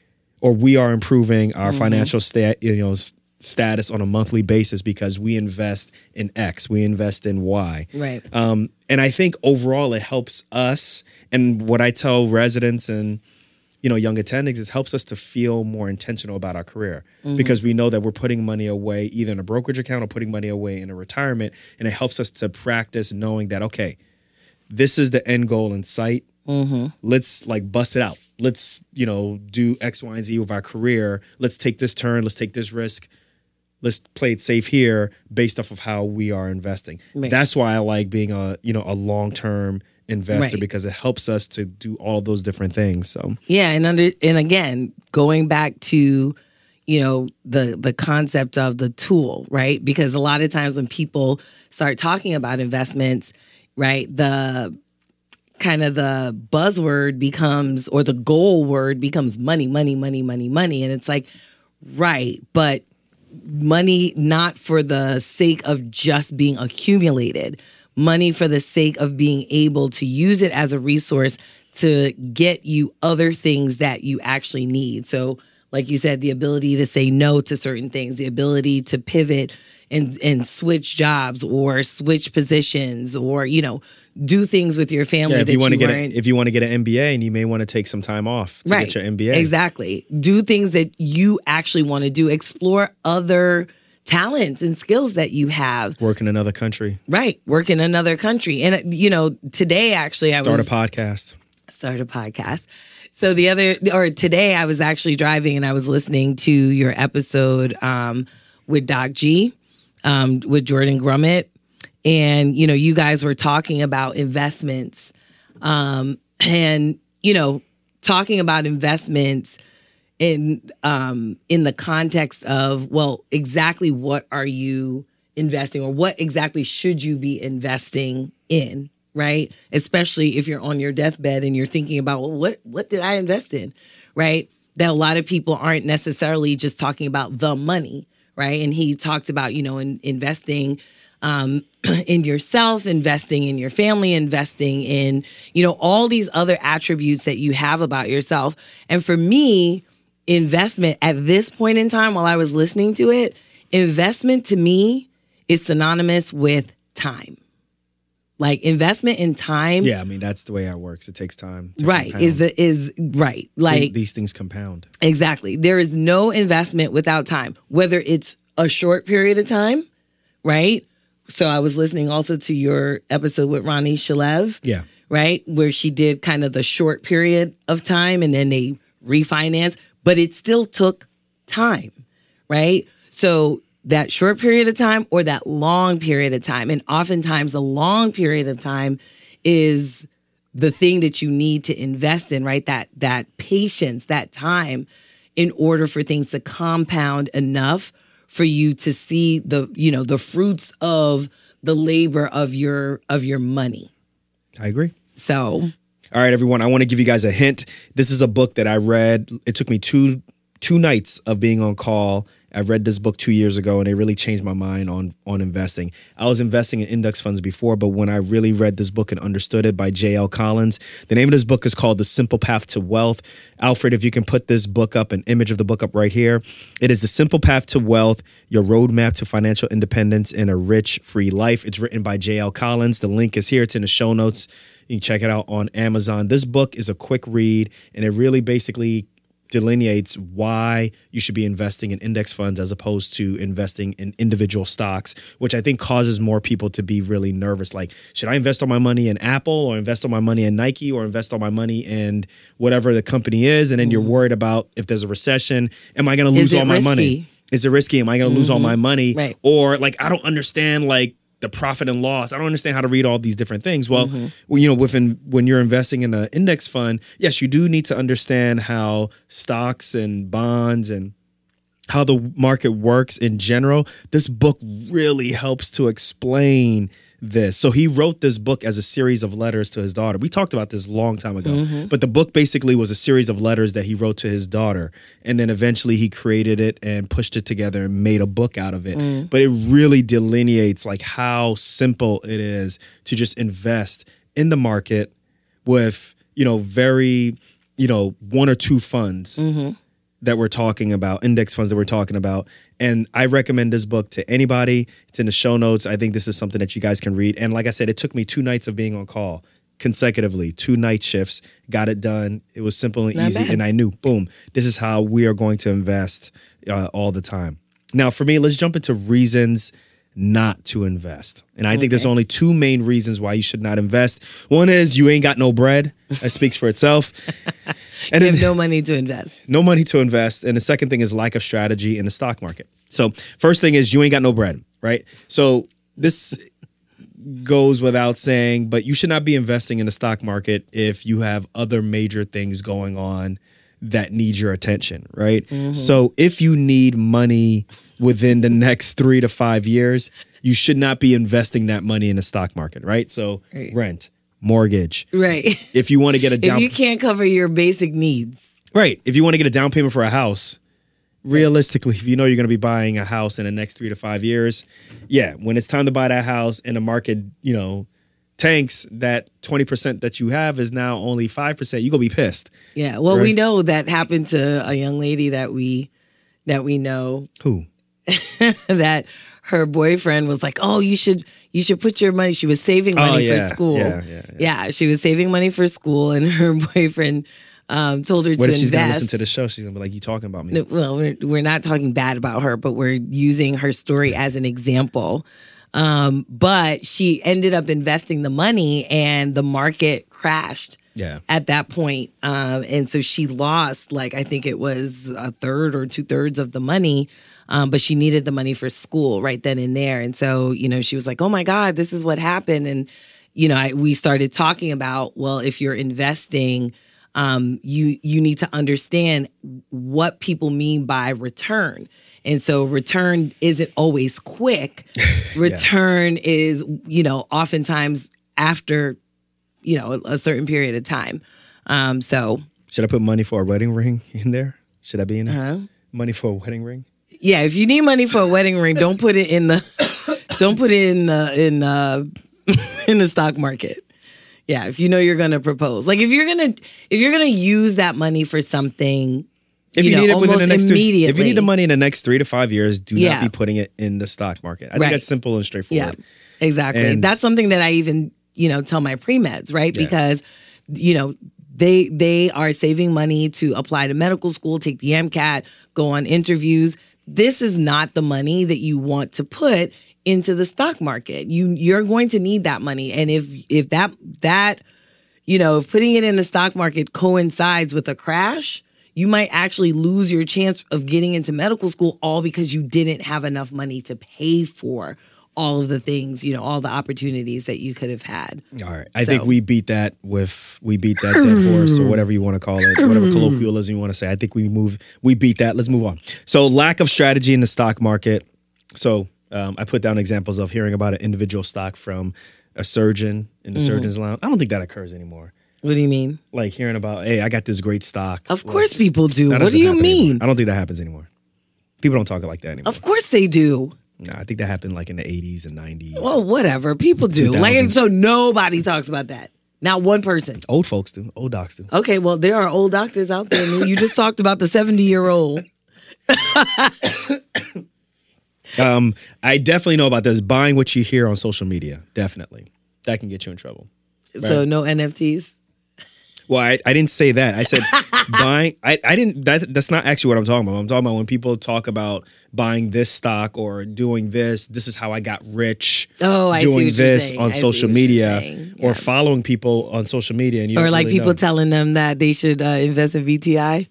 or we are improving our Mm-hmm. financial stat, you know, status on a monthly basis because we invest in X, we invest in Y. Right. Um, and I think overall it helps us. And what I tell residents and you know young attendings is helps us to feel more intentional about our career because we know that we're putting money away either in a brokerage account or putting money away in a retirement, and it helps us to practice knowing that okay, this is the end goal in sight. Let's like bust it out. Let's you know do X, Y, and Z with our career. Let's take this turn. Let's take this risk let's play it safe here based off of how we are investing. Right. That's why I like being a you know a long term investor Right. because it helps us to do all those different things. So Yeah, and under and again, going back to you know the the concept of the tool, right? Because a lot of times when people start talking about investments, right, the kind of the buzzword becomes or the goal word becomes money, money, money, money, money, and it's like right, but money not for the sake of just being accumulated, money for the sake of being able to use it as a resource to get you other things that you actually need. So, like you said, the ability to say no to certain things, the ability to pivot and and switch jobs or switch positions or you know do things with your family yeah, if that you want to get a, if you want to get an MBA and you may want to take some time off to right. get your MBA. Exactly. Do things that you actually want to do. Explore other talents and skills that you have. Work in another country. Right. Work in another country. And uh, you know, today actually I Start was a podcast. start a podcast. So the other or today I was actually driving and I was listening to your episode um with Doc G, um, with Jordan Grumet. And, you know, you guys were talking about investments. Um, and, you know, talking about investments in um in the context of, well, exactly what are you investing or what exactly should you be investing in? right? Especially if you're on your deathbed and you're thinking about, well, what what did I invest in, right? That a lot of people aren't necessarily just talking about the money, right? And he talked about, you know, in, investing um, in yourself, investing in your family, investing in, you know, all these other attributes that you have about yourself. And for me, investment at this point in time, while I was listening to it, investment to me is synonymous with time like investment in time Yeah, I mean that's the way it works. It takes time. to right compound. is the is right These- like these things compound. exactly there is no investment without time whether it's a short period of time right so i was listening also to your episode with ronnie shalev Yeah. right? Where she did kind of the short period of time and then they refinance but it still took time right? So that short period of time or that long period of time and oftentimes the long period of time is the thing that you need to invest in right? That that patience that time in order for things to compound enough for you to see the you know the fruits of the labor of your of your money I agree. so All right, everyone. I want to give you guys a hint. This is a book that I read. It took me two two nights of being on call I read this book two years ago, and it really changed my mind on on investing. I was investing in index funds before, but when I really read this book and understood it by J.L. Collins, the name of this book is called The Simple Path to Wealth. Alfred, if you can put this book up, an image of the book up right here, it is The Simple Path to Wealth: Your Roadmap to Financial Independence and a Rich, Free Life. It's written by J.L. Collins. The link is here. It's in the show notes. You can check it out on Amazon. This book is a quick read, and it really basically delineates why you should be investing in index funds as opposed to investing in individual stocks, which I think causes more people to be really nervous. Like, should I invest all my money in Apple or invest all my money in Nike or invest all my money in whatever the company is? And then you're worried about if there's a recession, am I going to lose all my money? Is it risky? Am I going to lose all my money? Right. Or like, I don't understand like the profit and loss. I don't understand how to read all these different things. Well, mm-hmm. well, you know, within when you're investing in an index fund, yes, you do need to understand how stocks and bonds and how the market works in general. This book really helps to explain this. So he wrote this book as a series of letters to his daughter. We talked about this a long time ago, mm-hmm. but the book basically was a series of letters that he wrote to his daughter. And then eventually he created it and pushed it together and made a book out of it. Mm. But it really delineates like how simple it is to just invest in the market with, you know, very, you know, one or two funds mm-hmm. That we're talking about, index funds that we're talking about. And I recommend this book to anybody. It's in the show notes. I think this is something that you guys can read. And like I said, it took me two nights of being on call consecutively, two night shifts, got it done. It was simple and Not easy. bad. And I knew, boom, this is how we are going to invest uh, all the time. Now, for me, let's jump into reasons not to invest. And I think there's only two main reasons why you should not invest. One is you ain't got no bread. That speaks for itself. And You have no money to invest. no money to invest. And the second thing is lack of strategy in the stock market. So, first thing is you ain't got no bread, right? So, this goes without saying, but you should not be investing in the stock market if you have other major things going on that need your attention, right? Mm-hmm. So, if you need money within the next three to five years, you should not be investing that money in the stock market, right? So, Right. rent, mortgage. Right. If you want to get a If down you can't cover your basic needs. Right. If you want to get a down payment for a house, realistically, if you know you're going to be buying a house in the next three to five years, yeah, when it's time to buy that house and the market, you know, tanks, that 20% that you have is now only 5%, you're going to be pissed. Yeah. Well, we know that happened to a young lady that we that we know Who? that her boyfriend was like, "Oh, you should you should put your money." She was saving Oh, money yeah. for school. Yeah, yeah, yeah. she was saving money for school, and her boyfriend um, told her What to if she's to listen to the show? She's going to be like, you talking about me. No, well, we're, we're not talking bad about her, but we're using her story as an example. Um, but she ended up investing the money, and the market crashed. Yeah. At that point, um, and so she lost like I think it was a third or two thirds of the money. Um, but she needed the money for school right then and there, and so you know she was like, "Oh my God, this is what happened." And you know, I, we started talking about, well, if you're investing, um, you you need to understand what people mean by return. And so return isn't always quick. Return is, you know, oftentimes after, you know, a, a certain period of time. Um, so Should I put money for a wedding ring in there? Should I be in there? Uh-huh. Money for a wedding ring? Yeah, if you need money for a wedding ring, don't put it in the don't put it in the in uh in the stock market. Yeah, if you know you're gonna propose. Like if you're gonna if you're gonna use that money for something If you, know, need it within the next three, if you need the money in the next three to five years, do Yeah. not be putting it in the stock market. I Right. think that's simple and straightforward. Yeah, exactly. And- That's something that I even, you know, tell my pre-meds, right? Yeah. Because, you know, they they are saving money to apply to medical school, take the MCAT, go on interviews. This is not the money that you want to put into the stock market. You you're going to need that money. And if if that that you know, if putting it in the stock market coincides with a crash, you might actually lose your chance of getting into medical school all because you didn't have enough money to pay for all of the things, you know, all the opportunities that you could have had. All right. I think we beat that with we beat that dead horse or whatever you want to call it, whatever colloquialism you want to say. I think we move we beat that. Let's move on. So lack of strategy in the stock market. So um, I put down examples of hearing about an individual stock from a surgeon in the surgeon's lounge. I don't think that occurs anymore. What do you mean? Like hearing about, hey, I got this great stock. Of course people do. What do you mean? anymore. I don't think that happens anymore. People don't talk like that anymore. Of course they do. Nah, I think that happened like in the 80s and 90s. Well, whatever. People do. Like 2000s. so nobody talks about that. Not one person. old folks do. Old docs do. Okay, well, there are old doctors out there. You just talked about the 70 year old. Um, I definitely know about this. Buying what you hear on social media. Definitely. That can get you in trouble. So no NFTs. Well, I, I didn't say that. I said buying. I, I didn't. That that's not actually what I'm talking about. I'm talking about when people talk about buying this stock or doing this. This is how I got rich. Oh, I see doing this on I social media saying. or following people on social media, and you Or like really people know. telling them that they should uh, invest in VTI.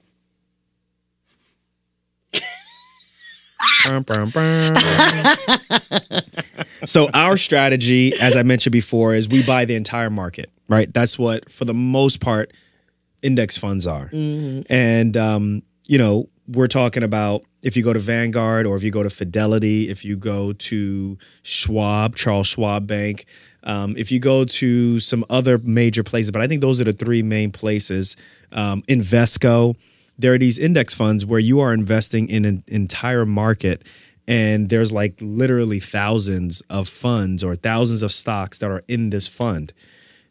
So our strategy, as I mentioned before, is we buy the entire market. Right. That's what, for the most part, index funds are. And um, you know, we're talking about if you go to Vanguard or if you go to Fidelity, if you go to Schwab, Charles Schwab Bank, um, if you go to some other major places, but I think those are the three main places. Um, Invesco, there are these index funds where you are investing in an entire market. And there's like literally thousands of funds or thousands of stocks that are in this fund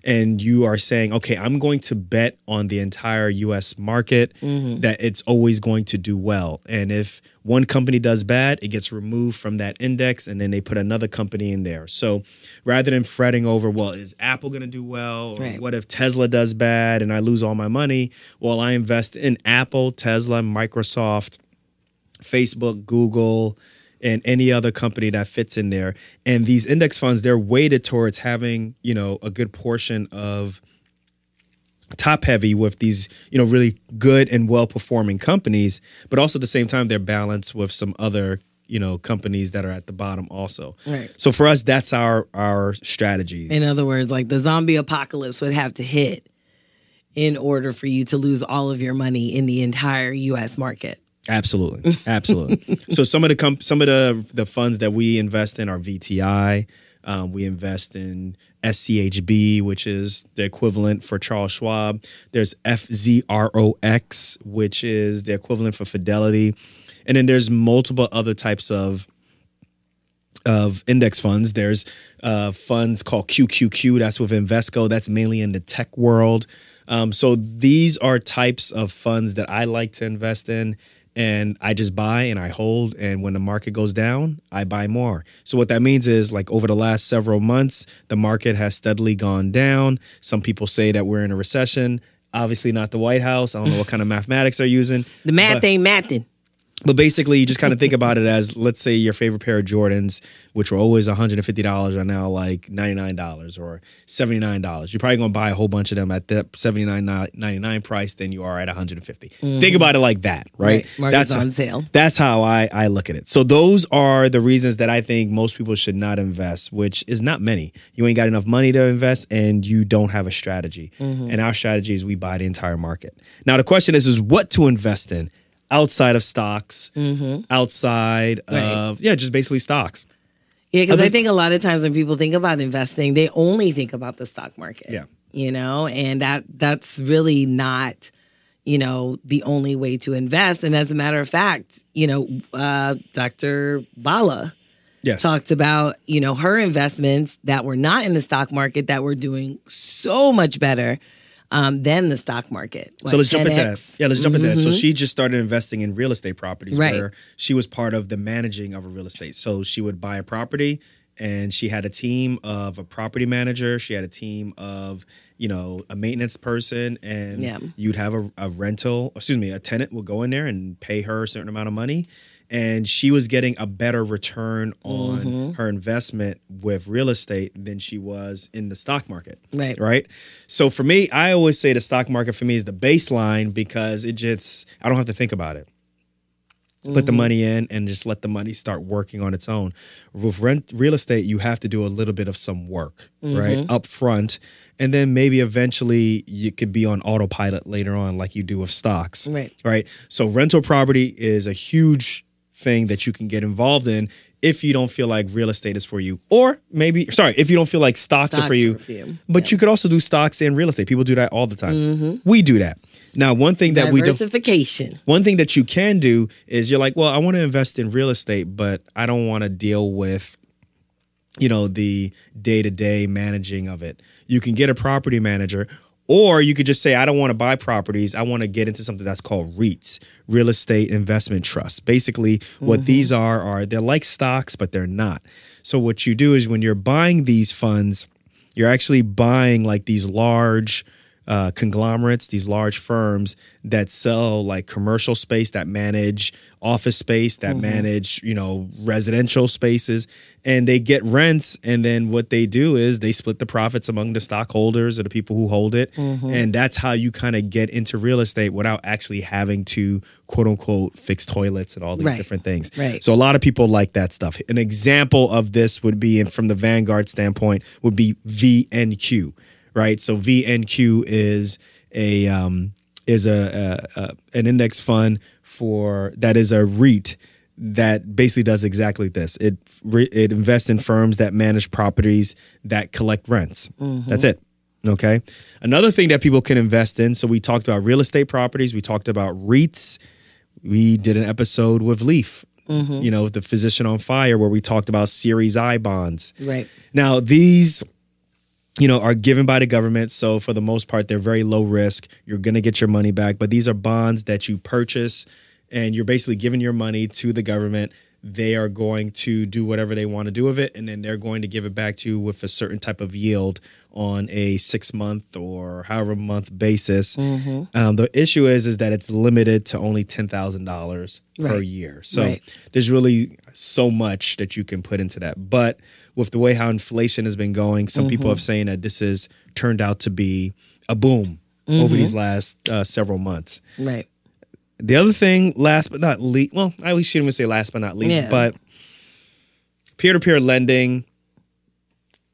and you are saying, okay, I'm going to bet on the entire US market mm-hmm. that it's always going to do well. And if one company does bad, it gets removed from that index and then they put another company in there. So rather than fretting over, well, is Apple going to do well? Or Right. what if Tesla does bad and I lose all my money? Well, I invest in Apple, Tesla, Microsoft, Facebook, Google, and any other company that fits in there. And these index funds, they're weighted towards having, you know, a good portion of top heavy with these, you know, really good and well performing companies, but also at the same time they're balanced with some other, you know, companies that are at the bottom also. Right. So for us, that's our our strategy. In other words, like the zombie apocalypse would have to hit in order for you to lose all of your money in the entire US market. Absolutely, absolutely. so some of the comp- some of the the funds that we invest in are VTI. Um, we invest in SCHB, which is the equivalent for Charles Schwab. There's FZROX, which is the equivalent for Fidelity, and then there's multiple other types of of index funds. There's uh, funds called QQQ. That's with Invesco. That's mainly in the tech world. Um, so these are types of funds that I like to invest in. And I just buy and I hold. And when the market goes down, I buy more. So what that means is like over the last several months, the market has steadily gone down. Some people say that we're in a recession. Obviously, not the White House. I don't know what kind of mathematics they're using. The math ain't mathing. But basically, you just kind of think about it as let's say your favorite pair of Jordans, which were always $150, are now like $99 or $79. You're probably going to buy a whole bunch of them at that $79.99 price than you are at 150 Think about it like that, right? Right. Market's on sale. That's how I, I look at it. So those are the reasons that I think most people should not invest, which is not many. You ain't got enough money to invest and you don't have a strategy. Mm-hmm. And our strategy is we buy the entire market. Now the question is, is what to invest in outside of stocks, outside Mm-hmm. Right. of, yeah, just basically stocks. Yeah, because Other- I think a lot of times when people think about investing, they only think about the stock market. Yeah. You know, and that that's really not, you know, the only way to invest. And as a matter of fact, you know, uh, Dr. Bala Yes. talked about, you know, her investments that were not in the stock market that were doing so much better um, than the stock market. So let's jump into that. Yeah, let's jump into that. So she just started investing in real estate properties Right. where she was part of the managing of a real estate. So she would buy a property and she had a team of a property manager, she had a team of, you know, a maintenance person and Yeah. you'd have a, a rental, excuse me, a tenant will go in there and pay her a certain amount of money. And she was getting a better return on Mm-hmm. her investment with real estate than she was in the stock market Right. right? So for me, I always say the stock market for me is the baseline because it just I don't have to think about it. Put the money in and just let the money start working on its own. With rent real estate, you have to do a little bit of some work, right? Up front. And then maybe eventually you could be on autopilot later on, like you do with stocks. Right. Right. So rental property is a huge thing that you can get involved in if you don't feel like real estate is for you. Or maybe sorry, if you don't feel like stocks, are for you. are for you. But you could also do stocks and real estate. People do that all the time. Mm-hmm. We do that. Now, one thing that we Diversification. one thing that you can do is you're like, well, I want to invest in real estate, but I don't want to deal with you know the day-to-day managing of it. You can get a property manager or you could just say I don't want to buy properties. I want to get into something that's called REITs, real estate investment trusts. Basically, what mm-hmm. these are are they're like stocks but they're not. So what you do is when you're buying these funds, you're actually buying like these large uh, conglomerates, these large firms that sell like commercial space, that manage office space, that manage you know residential spaces, and they get rents. And then what they do is they split the profits among the stockholders or the people who hold it, and that's how you kind of get into real estate without actually having to quote unquote fix toilets and all these Right. different things. Right. So a lot of people like that stuff. An example of this would be, and from the Vanguard standpoint, would be VNQ, right? So VNQ is a um, is a, a, a an index fund for that is a REIT that basically does exactly this. It re- it invests in firms that manage properties that collect rents. That's it. Okay. Another thing that people can invest in. So we talked about real estate properties. We talked about REITs we did an episode with Leif, you know, the physician on fire, where we talked about Series I bonds. Right. Now, these, you know, are given by the government. So for the most part, they're very low risk. You're going to get your money back. But these are bonds that you purchase and you're basically giving your money to the government. They are going to do whatever they want to do with it. And then they're going to give it back to you with a certain type of yield on a six month or however month basis. Um, the issue is, is that it's limited to only $10,000 per Right. year. So Right. there's really so much that you can put into that. But with the way how inflation has been going, some people have saying that this has turned out to be a boom over these last uh, several months. Right. The other thing, last but not least, well, I shouldn't even say last but not least, Yeah. but peer to peer lending,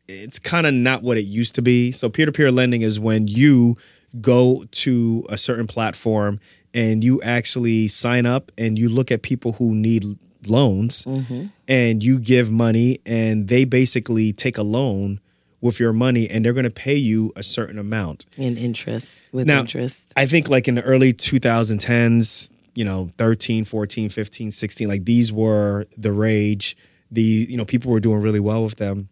it's kind of not what it used to be. So peer to peer lending is when you go to a certain platform and you actually sign up and you look at people who need loans mm-hmm. and you give money and they basically take a loan with your money and they're going to pay you a certain amount. In interest. With Now, interest. I think like in the early 2010s, you know, 13, 14, 15, 16, like these were the rage. The, you know, people were doing really well with them.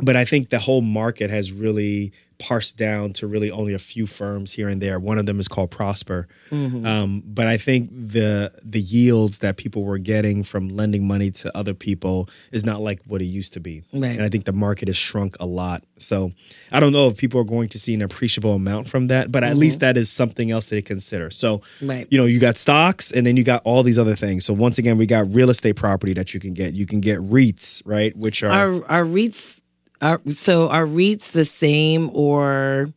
But I think the whole market has really parsed down to really only a few firms here and there. One of them is called Prosper. Um, but I think the the yields that people were getting from lending money to other people is not like what it used to be. Right. And I think the market has shrunk a lot. So I don't know if people are going to see an appreciable amount from that, but at least that is something else to consider. So, Right. you know, you got stocks and then you got all these other things. So once again, we got real estate property that you can get. You can get REITs, right? Which are Are are REITs are so are REITs the same or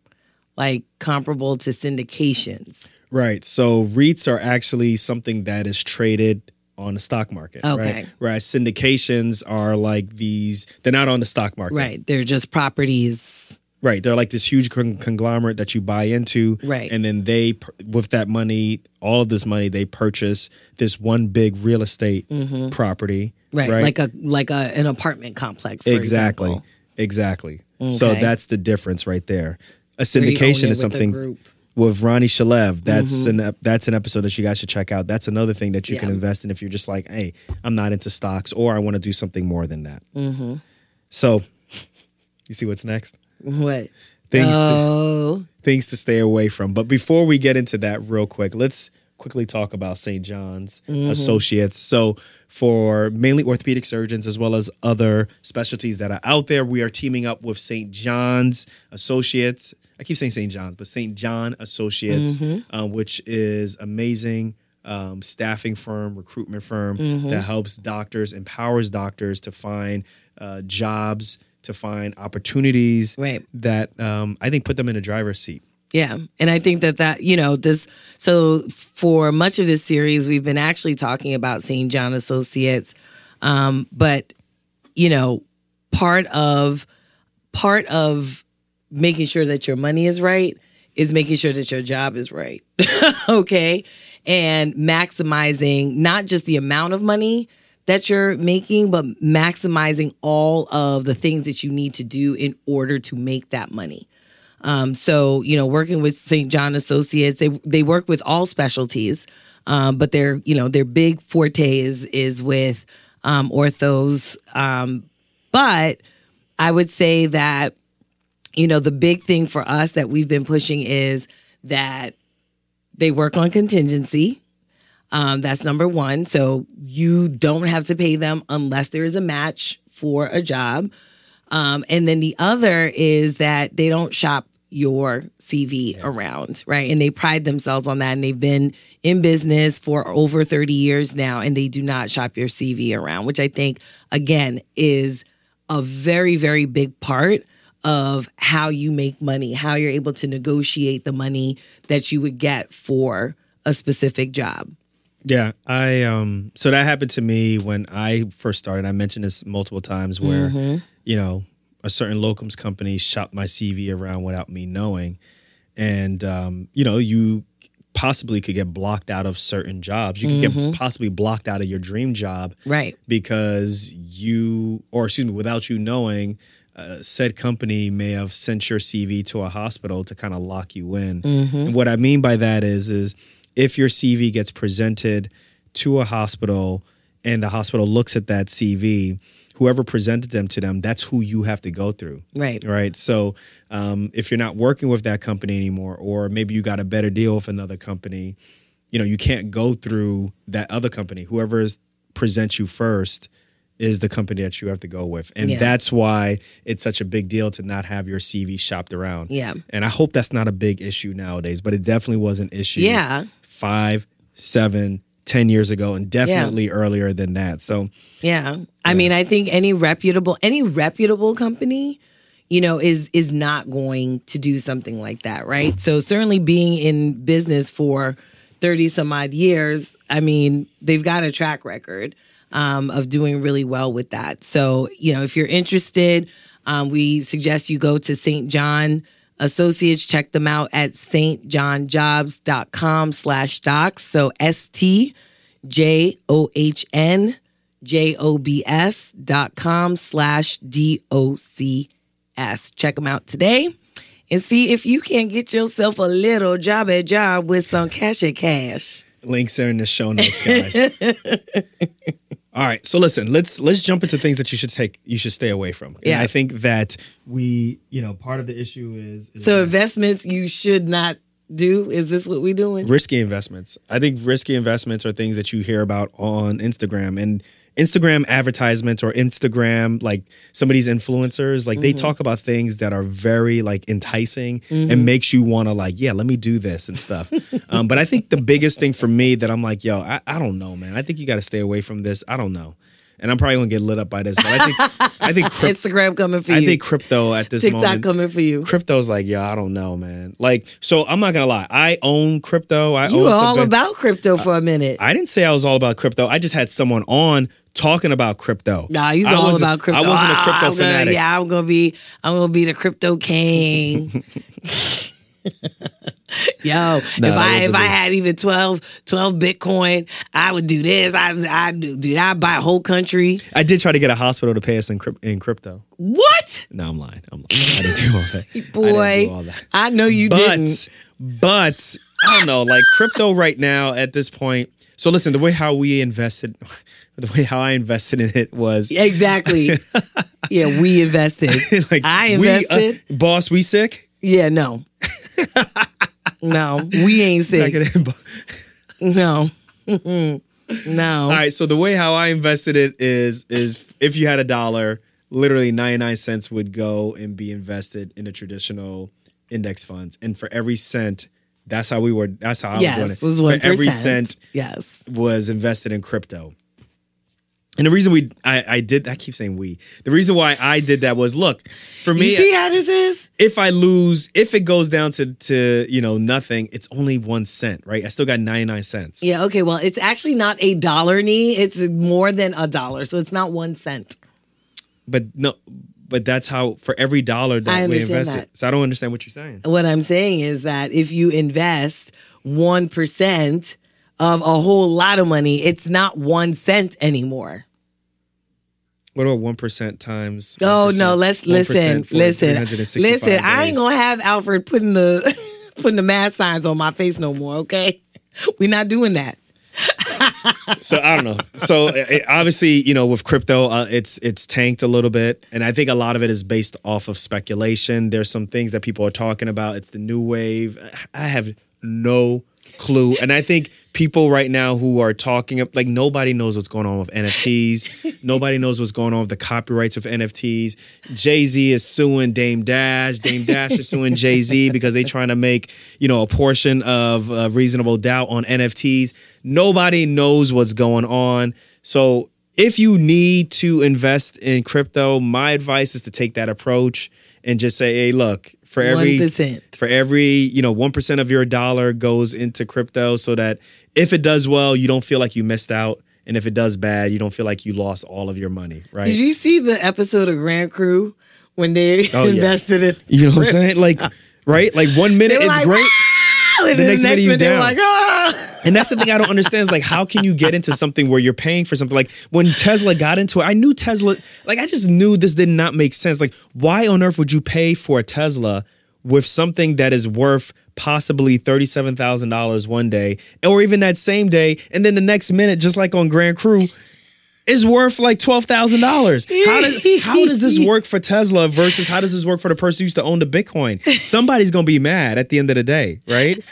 like comparable to syndications? right. So REITs are actually something that is traded on the stock market. Okay. Right? Whereas syndications are like these, they're not on the stock market. Right. They're just properties. Right. They're like this huge con- conglomerate that you buy into. Right. And then they, with that money, all of this money, they purchase this one big real estate property. Mm-hmm. Right. Like a like a an apartment complex. For exactly. example. Exactly. So that's the difference right there. A Where you own syndication is something group. with Ronnie Shalev. That's mm-hmm. an that's an episode that you guys should check out. That's another thing that you can invest in if you're just like, hey, I'm not into stocks or I want to do something more than that. Mm-hmm. So, you see what's next? What? Things to, oh, things to stay away from. But before we get into that, real quick, let's quickly talk about St. John's Associates. So, for mainly orthopedic surgeons as well as other specialties that are out there, we are teaming up with St. John's Associates. I keep saying St. John's, but St. John Associates, uh, which is amazing. Um, staffing firm, recruitment firm that helps doctors, empowers doctors to find uh, jobs, to find opportunities Right. that um, I think put them in a driver's seat. Yeah. And I think that that, you know, this, so for much of this series, we've been actually talking about St. John Associates. Um, but, you know, part of, part of making sure that your money is right is making sure that your job is right. okay. And maximizing not just the amount of money that you're making, but maximizing all of the things that you need to do in order to make that money Um, so you know, working with St. John Associates, they they work with all specialties, um, but their you know their big forte is is with um, orthos. Um, but I would say that you know the big thing for us that we've been pushing is that they work on contingency. Um, that's number one. So you don't have to pay them unless there is a match for a job. Um, and then the other is that they don't shop your CV around, right? And they pride themselves on that. And they've been in business for over 30 years now, and they do not shop your CV around, which I think, again, is a very, very big part of how you make money, how you're able to negotiate the money that you would get for a specific job. Yeah, I um so that happened to me when I first started. I mentioned this multiple times where Mm-hmm. you know, a certain locums company shopped my CV around without me knowing. And um, you know, you possibly could get blocked out of certain jobs. You could Mm-hmm. get possibly blocked out of your dream job Right. because you or excuse me, without you knowing uh, said company may have sent your CV to a hospital to kind of lock you in. And what I mean by that is, is if your CV gets presented to a hospital and the hospital looks at that CV, whoever presented them to them, that's who you have to go through. Right. Right. So um, if you're not working with that company anymore, or maybe you got a better deal with another company, you know, you can't go through that other company. Whoever is, presents you first is the company that you have to go with. And Yeah. that's why it's such a big deal to not have your CV shopped around. Yeah. And I hope that's not a big issue nowadays, but it definitely was an issue Yeah. five, seven, ten years ago, and definitely earlier than that. So Yeah. I mean, I think any reputable any reputable company, you know, is is not going to do something like that, right? So certainly being in business for 30 some odd years, I mean, they've got a track record um, of doing really well with that. So, you know, if you're interested, um, we suggest you go to St. John Associates. Check them out at stjohnjobs.com slash docs. So S T J O H N J O B S dot com slash D O C S. Check them out today and see if you can get yourself a little job at job with some cash at cash. links are in the show notes, guys. All right, so listen, let's let's jump into things that you should take, you should stay away from. And Yeah. I think that we, you know, part of the issue is, is So investments you should not do. Is this what we're doing? risky investments. I think risky investments are things that you hear about on Instagram and Instagram advertisements or Instagram like some of these influencers like they talk about things that are very like enticing and makes you want to like yeah let me do this and stuff. um, but I think the biggest thing for me that I'm like yo I, I don't know man. I think you got to stay away from this. I don't know and I'm probably gonna get lit up by this but I think I think crypto Instagram coming for you. I think crypto at this TikTok moment coming for you. crypto's like yo I don't know man like so I'm not gonna lie I own crypto I You were all bit- about crypto for a minute. I didn't say I was all about crypto. I just had someone on talking about crypto. Nah, he's I all about crypto. I wasn't a Ah, crypto gonna- fanatic. yeah, I'm gonna be. I'm gonna be the crypto king. Yo, Nah, if I if I had even 12, 12 Bitcoin, I would do this. I I do. Dude, I buy a whole country. I did try to get a hospital to pay us in, in crypto. What, No, I'm lying. I'm lying. I didn't do all that. I didn't boy? do all that. I know you but didn't. but I don't know. Like crypto right now at this point. So listen, the way how we invested, the way how I invested in it was Exactly. yeah, we invested. like I we, uh, invested. boss, we sick. yeah, no, no, we ain't sick. No, no. All right, so the way how I invested it is is if you had a dollar, literally 99 cents would go and be invested in a traditional index funds. And for every cent, that's how we were that's how I yes, was was doing it. one For every cent Yes. was invested in crypto. And the reason we I, I did I keep saying we. The reason why I did that was look, for me you see how this is? if I lose, if it goes down to to, you know, nothing, it's only 1 cent, right? I still got 99 cents. Yeah, okay. Well, it's actually not a dollar knee. It's more than a dollar. So it's not one cent. But no, but that's how for every dollar that we invest invested. that. So I don't understand what you're saying. What I'm saying is that if you invest 1% of a whole lot of money, it's not one cent anymore. What about one percent times? Oh no, let's 1% listen, listen, 365 listen. I ain't gonna have Alfred putting the putting the mad signs on my face no more. Okay, we're not doing that. so I don't know. So it, obviously, you know, with crypto, uh, it's it's tanked a little bit, and I think a lot of it is based off of speculation. There's some things that people are talking about. It's the new wave. I have no clue, and I think people right now who are talking like nobody knows what's going on with NFTs. nobody knows what's going on with the copyrights of NFTs. Jay Z is suing Dame Dash. Dame Dash is suing Jay Z because they're trying to make you know a portion of uh, reasonable doubt on NFTs. Nobody knows what's going on. So if you need to invest in crypto, my advice is to take that approach and just say, hey, look, for every 1%. for every, you know, 1% of your dollar goes into crypto so that if it does well, you don't feel like you missed out. And if it does bad, you don't feel like you lost all of your money, right? Did you see the episode of Grand Crew when they Oh, yeah. invested in? You know what I'm saying? Like, right? Like one minute it's like, great. Ah! And The next the next minute you minute they were like, ah. And that's the thing I don't understand is like, how can you get into something where you're paying for something? Like when Tesla got into it, I knew Tesla, like I just knew this did not make sense. Like, why on earth would you pay for a Tesla with something that is worth possibly $37,000 one day or even that same day? And then the next minute, just like on Grand Crew, is worth like twelve thousand dollars. How does how does this work for Tesla versus how does this work for the person who used to own the Bitcoin? Somebody's gonna be mad at the end of the day, right?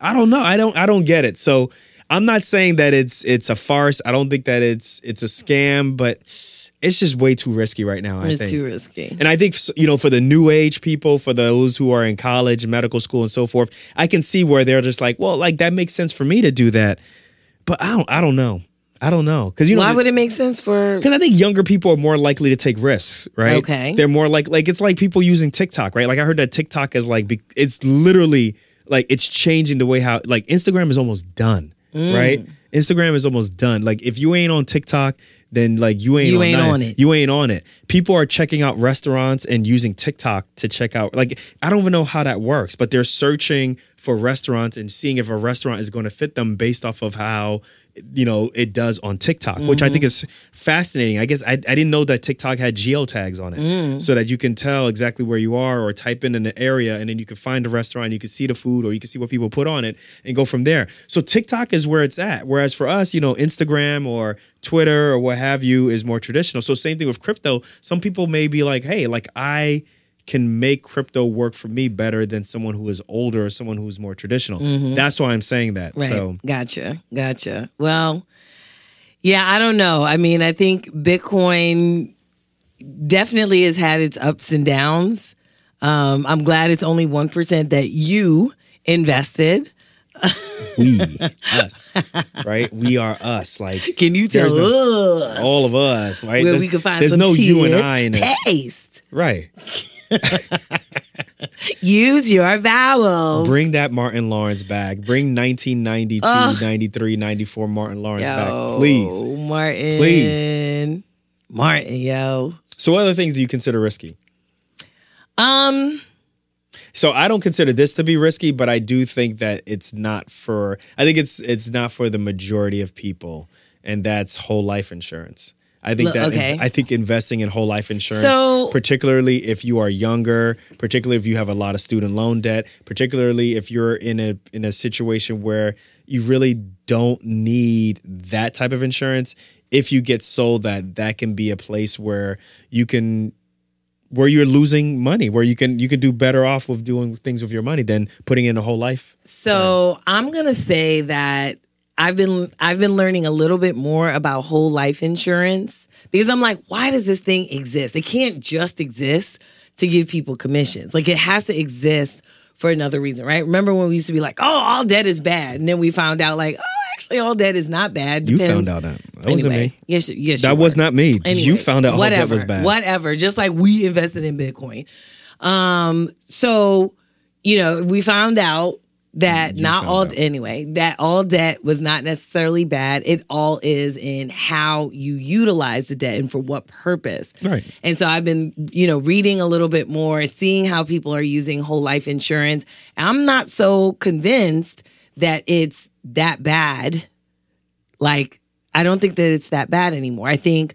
I don't know. I don't I don't get it. So I'm not saying that it's it's a farce. I don't think that it's it's a scam, but it's just way too risky right now. I It's think. too risky. And I think you know, for the new age people, for those who are in college, medical school, and so forth, I can see where they're just like, well, like that makes sense for me to do that, but I don't, I don't know, I don't know, because you know, Why would it make sense for? because I think younger people are more likely to take risks, right? Okay. they're more like like it's like people using TikTok, right? Like I heard that TikTok is like it's literally like it's changing the way how like Instagram is almost done, Mm. right? Instagram is almost done. Like if you ain't on TikTok, then like you ain't You on ain't on it. You ain't on it. People are checking out restaurants and using TikTok to check out. Like I don't even know how that works, but they're searching for restaurants and seeing if a restaurant is going to fit them based off of how you know it does on TikTok, which I think Mm-hmm. is fascinating. I guess I, I didn't know that TikTok had geotags on it, Mm. so that you can tell exactly where you are or type in an area, and then you can find a restaurant, you can see the food, or you can see what people put on it, and go from there. So TikTok is where it's at. Whereas for us, you know, Instagram or Twitter or what have you is more traditional. So same thing with crypto. Some people may be like, hey, like I can make crypto work for me better than someone who is older or someone who's more traditional. That's why I'm saying that. Mm-hmm. Right. So Gotcha. Gotcha. Well, yeah, I don't know. I mean, I think Bitcoin definitely has had its ups and downs. Um, I'm glad it's only 1% that you invested. we, us, right? We are us. Like Can you tell no- us all of us, right? where there's, we can find there's no you and I in it. toothpaste? Right. Use your vowels. Bring that Martin Lawrence back. Bring 1992, Ugh. 93, 94 Martin Lawrence yo, back. Please. Martin. Please. Martin, yo. So what other things do you consider risky? Um, So I don't consider this to be risky, but I do think that it's not for I think it's it's not for the majority of people, and that's whole life insurance. I think Look, that okay. I think investing in whole life insurance, So- particularly if you are younger, particularly if you have a lot of student loan debt, particularly if you're in a in a situation where you really don't need that type of insurance, if you get sold that, that can be a place where you can where you're losing money, where you can you can do better off with doing things with your money than putting in a whole life. So I'm gonna say that I've been I've been learning a little bit more about whole life insurance because I'm like, why does this thing exist? It can't just exist to give people commissions. Like it has to exist for another reason, right? Remember when we used to be like, oh, all debt is bad, and then we found out like, oh, actually, all debt is not bad. You found out that. That wasn't me. Yes, yes, That was not me. Anyway, you found out all whatever, was bad. Whatever. Just like we invested in Bitcoin. Um, so you know, we found out that You not all out. anyway, that all debt was not necessarily bad. It all is in how you utilize the debt and for what purpose. Right. And so I've been, you know, reading a little bit more, seeing how people are using whole life insurance. I'm not so convinced that it's that bad like I don't think that it's that bad anymore. I think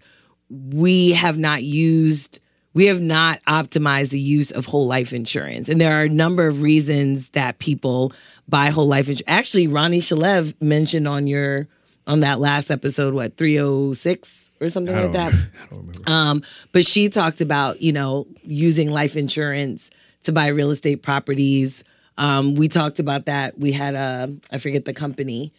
we have not used we have not optimized the use of whole life insurance. And there are a number of reasons that people buy whole life insurance. Actually, Ronnie Shalev mentioned on your on that last episode, what, 306 or something like that. I don't remember. Um, but she talked about, you know, using life insurance to buy real estate properties. Um, we talked about that. We had a, I forget the company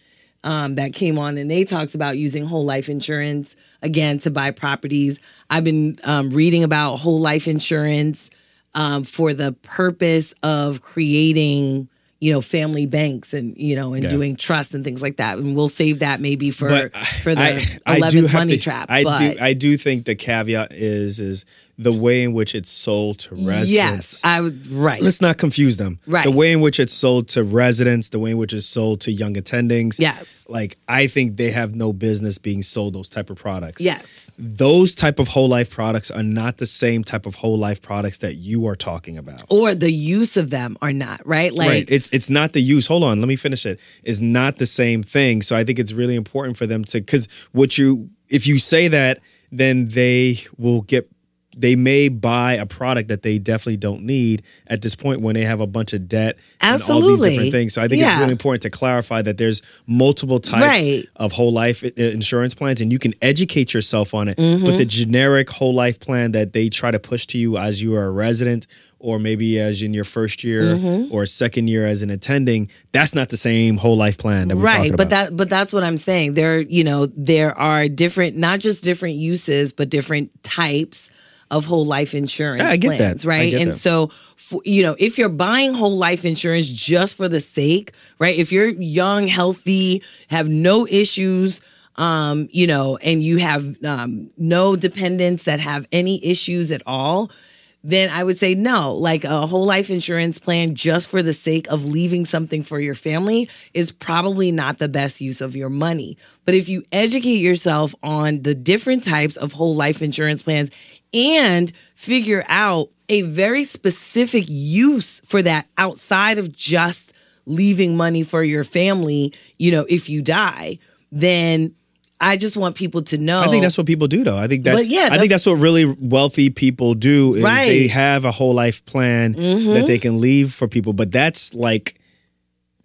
um, that came on and they talked about using whole life insurance again to buy properties. I've been um, reading about whole life insurance um, for the purpose of creating, you know, family banks and you know, and Yeah. doing trust and things like that. And we'll save that maybe for But for the I- I eleventh have money to- trap. I but do. I do think the caveat is is the way in which it's sold to residents. yes, I would right. Let's not confuse them. Right. The way in which it's sold to residents, the way in which it's sold to young attendings. Yes. Like I think they have no business being sold those type of products. Yes. Those type of whole life products are not the same type of whole life products that you are talking about. Or the use of them are not, right? Like right. It's it's not the use. Hold on, let me finish it. It's not the same thing. So I think it's really important for them to because what you if you say that, then they will get they may buy a product that they definitely don't need at this point when they have a bunch of debt and all these different things. So I think it's really important to clarify that there's multiple types Right. of whole life insurance plans and you can educate yourself on it. Mm-hmm. But the generic whole life plan that they try to push to you as you are a resident or maybe as in your first year Mm-hmm. or second year as an attending, that's not the same whole life plan that we're right talking but about. that but that's what i'm saying there you know there are different not just different uses but different types of whole life insurance Yeah, I get that. plans I right and that. so for, you know if you're buying whole life insurance just for the sake right if you're young healthy have no issues um you know and you have um no dependents that have any issues at all then I would say no. Like a whole life insurance plan just for the sake of leaving something for your family is probably not the best use of your money. But if you educate yourself on the different types of whole life insurance plans and figure out a very specific use for that outside of just leaving money for your family, you know, if you die, then I just want people to know. I think that's what people do, though. I think that's. But yeah, I think that's what really wealthy people do. Is Right. they have a whole life plan Mm-hmm. that they can leave for people, but that's like,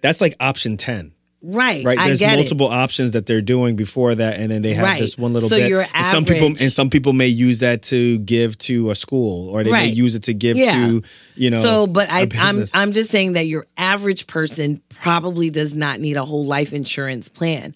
that's like option ten, right. right? I There's get it. multiple options that they're doing before that, and then they have Right. this one little So bit. your and some people and some people may use that to give to a school, or they may use it to give Yeah. to you know. So, but I'm. I'm just saying that your average person probably does not need a whole life insurance plan,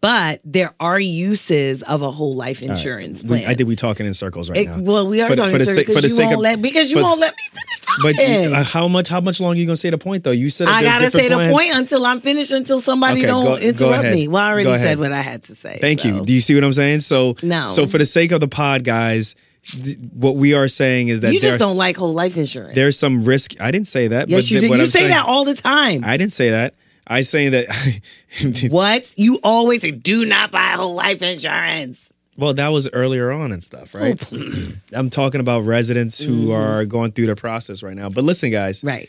but there are uses of a whole life insurance We- plan. I think we're talking in circles right It- now. well, we are For talking for the circles sake- for because the you sake won't of- let because you for- won't let me finish But talking. uh, how much? How much longer are you gonna say the point though? You said I gotta say the point until I'm finished. Until somebody Okay, don't go- go interrupt ahead. me. Well, I already said what I had to say. Thank you. Do you see what I'm saying? So No. So for the sake of the pod, guys, th- what we are saying is that You just don't like whole life insurance. there's some risk. I didn't say that. yes, but you did. You say saying- that all the time. I didn't say that. I saying that. what? You always say, "Do not buy whole life insurance." well, that was earlier on and stuff, right? I'm talking about residents who are going through the process right now. But listen, guys, Right.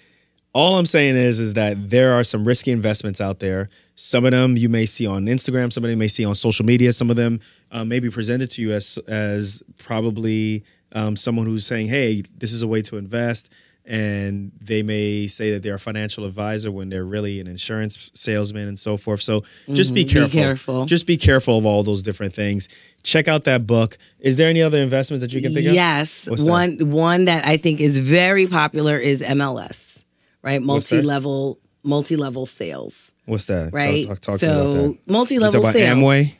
all I'm saying is is that there are some risky investments out there. Some of them you may see on Instagram, some of them you may see on social media. Some of them uh, may be presented to you as as probably um, someone who's saying, "Hey, this is a way to invest," and they may say that they're a financial advisor when they're really an insurance salesman and so forth. So just be Mhm, be careful. careful. Just be careful of all those different things. Check out that book. Is there any other investments that you can think of? Yes, What's that? one one that I think is very popular is MLS, right? Multi level multi level sales, What's that? Right? Talk, talk, me so multi level talk sales. Amway.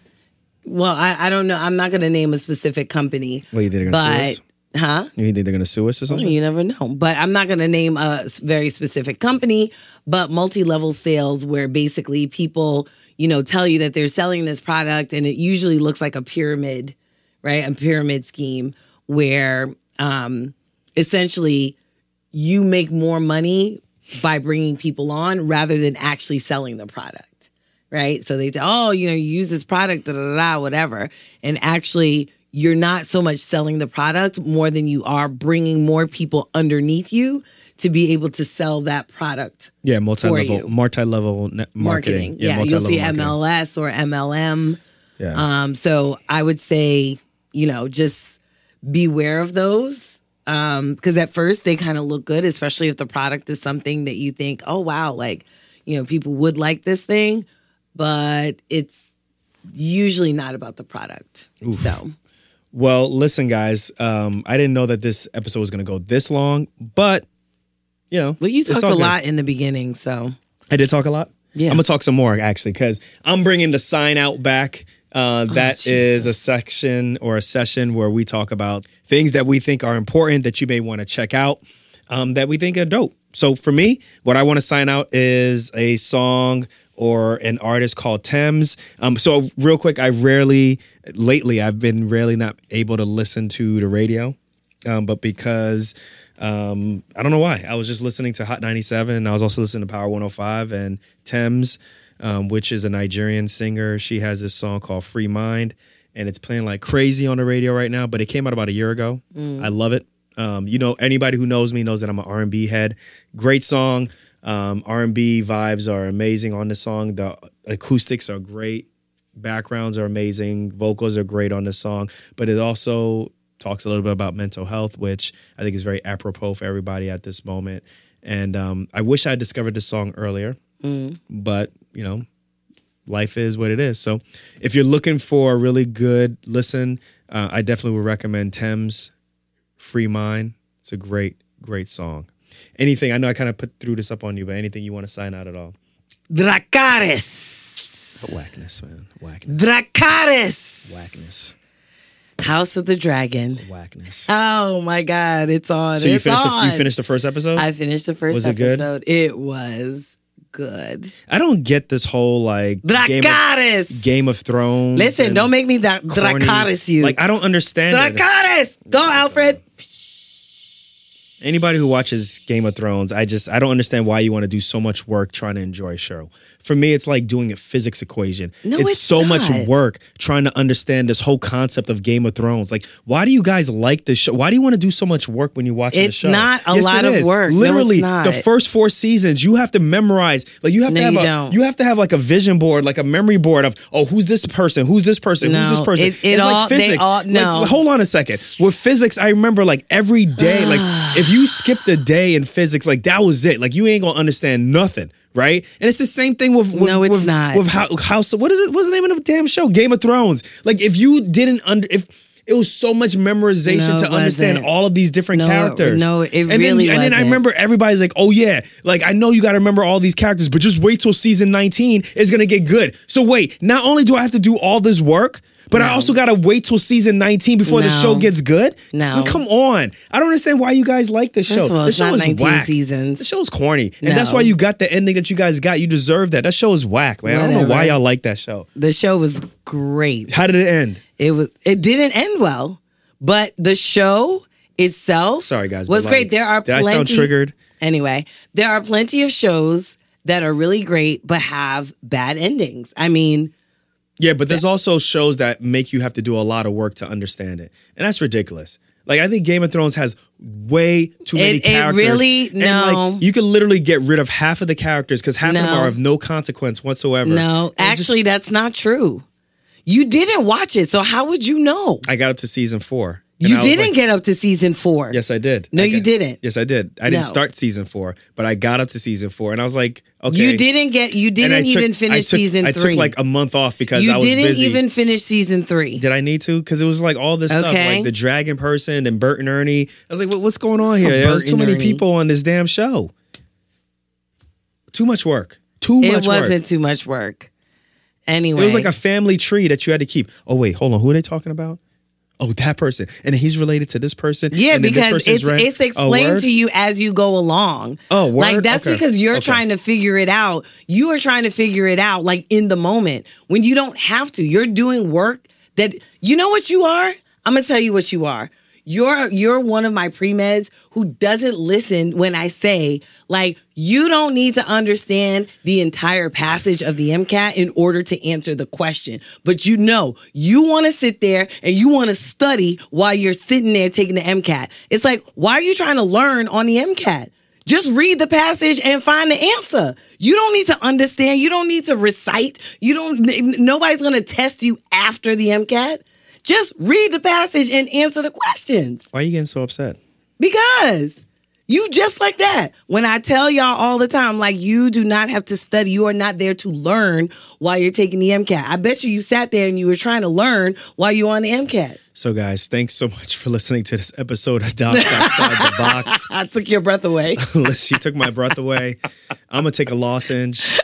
Well, I, I don't know. I'm not going to name a specific company. Well, you gonna but? Huh? You think they're going to sue us or something? You never know. But I'm not going to name a very specific company, but multi level sales where basically people, you know, tell you that they're selling this product and it usually looks like a pyramid, right? A pyramid scheme where um, essentially you make more money by bringing people on rather than actually selling the product, right? So they say, oh, you know, you use this product, da da da, da, whatever. And actually, you're not so much selling the product more than you are bringing more people underneath you to be able to sell that product Yeah, multi-level, multi-level ne- marketing. marketing. Yeah, you'll see marketing. MLS or MLM. Yeah. Um, so I would say, you know, just beware of those. Um, because at first they kind of look good, especially if the product is something that you think, oh wow, like, you know, people would like this thing, but it's usually not about the product. So Well, listen, guys. Um, I didn't know that this episode was going to go this long, but you know, well you talked a good. lot in the beginning, so I did talk a lot. Yeah. I'm gonna talk some more actually because I'm bringing the sign out back. Uh, that is a section or a session where we talk about things that we think are important that you may want to check out, um, that we think are dope. So for me, what I want to sign out is a song or an artist called Tems. Um, so real quick, I rarely lately I've been rarely not able to listen to the radio, um, but because um, I don't know why. I was just listening to Hot 97. And I was also listening to Power 105 and Tems, um, which is a Nigerian singer. She has this song called Free Mind, and it's playing like crazy on the radio right now. But it came out about a year ago. I love it. Um, you know, anybody who knows me knows that I'm an R&B head. Great song. Um, R&B vibes are amazing on the song. The acoustics are great backgrounds are amazing. Vocals are great on the song but it also talks a little bit about mental health which i think is very apropos for everybody at this moment. And um, i wish i had discovered this song earlier but you know life is what it is. So if you're looking for a really good listen uh, i definitely would recommend Tems free mind. It's a great great song. Anything i know i kind of put threw this up on you but anything you want to sign out at all? Dracarys. Whackness man whackness Dracarys. whackness House of the Dragon. whackness Oh my God, it's on. So you it's finished the, on. you finished the first episode? I finished the first Was it good? episode. It was good. I don't get this whole like Game of, Game of Thrones. Listen, don't make me that Dracarys you. Like I don't understand it. Go, Alfred. Anybody who watches Game of Thrones, I just I don't understand why you want to do so much work trying to enjoy a show. For me, it's like doing a physics equation. No, it's, it's so much work trying to understand this whole concept of Game of Thrones. Like, why do you guys like this show? Why do you want to do so much work when you're watching the show? It's not a Yes, lot of work. No, it's Literally, not. the first four seasons, you have to memorize. Like, you have No, to have you a don't. you have to have like a vision board, like a memory board of oh, who's this person? Who's this person? who's this person? it- it it's all- like they physics. all- Like, no. hold on a second. With physics, I remember like every day, like if you skipped a day in physics, like that was it. Like you ain't gonna understand nothing, right? And it's the same thing with, with No, it's with, not. with how, House. What is it? What's the name of the damn show? Game of Thrones. Like if you didn't under if. It was so much memorization No, to understand wasn't. all of these different No, characters. no, it and then, really And then I remember everybody's like, "Oh yeah, like I know you got to remember all these characters, but just wait till season 19 is gonna get good." So wait, not only do I have to do all this work, but I also got to wait till season 19 before the show gets good. No. come on. I don't understand why you guys like this First show. of all, the show not is 19 whack. seasons. The show's corny, and that's why you got the ending that you guys got. You deserve that. That show is whack, man. I don't know why y'all like that show. The show was great. How did it end? It was. It didn't end well, but the show itself. Sorry, guys, was like, great. There are did I sound triggered? Anyway, there are plenty of shows that are really great but have bad endings. I mean, Yeah, but there's also shows that make you have to do a lot of work to understand it, and that's ridiculous. Like I think Game of Thrones has way too many It- it characters. really- and no. like you could literally get rid of half of the characters because half of them are of no consequence whatsoever. no, And just- actually, that's not true. You didn't watch it, so how would you know? I got up to season four. And You didn't like- get up to season four. Yes, I did. No, I you got- didn't. Yes, I did. I didn't start season four, but I got up to season four, and I was like, okay. You didn't get. You didn't even I finish took- season I three. took like a month off because you I was didn't busy. even finish season three. Did I need to? Because it was like all this stuff, like the dragon person and Bert and Ernie. I was like, what, what's going on here? Oh, There's too many Ernie. people on this damn show. Too much work. Too It much It wasn't work. too much work. Anyway, It was like a family tree that you had to keep. Oh wait, hold on. Who are they talking about? Oh, that person, and he's related to this person. Yeah, because it's it's explained to you as you go along. Oh, word? like that's Okay. because you're Okay. trying to figure it out. You are trying to figure it out like in the moment when you don't have to. You're doing work that you know what you are. I'm gonna tell you what you are. You're you're one of my pre-meds who doesn't listen when I say like you don't need to understand the entire passage of the MCAT in order to answer the question. But you know, you want to sit there and you want to study while you're sitting there taking the MCAT. It's like, why are you trying to learn on the MCAT? Just read the passage and find the answer. You don't need to understand. You don't need to recite. You don't, nobody's going to test you after the MCAT. Just read the passage and answer the questions. Why are you getting so upset? Because you just like that. When I tell y'all all the time, like you do not have to study. You are not there to learn while you're taking the MCAT. I bet you you sat there and you were trying to learn while you were on the MCAT. So, guys, thanks so much for listening to this episode of Docs Outside the Box. I took your breath away. she took my breath away. I'm gonna take a lozenge.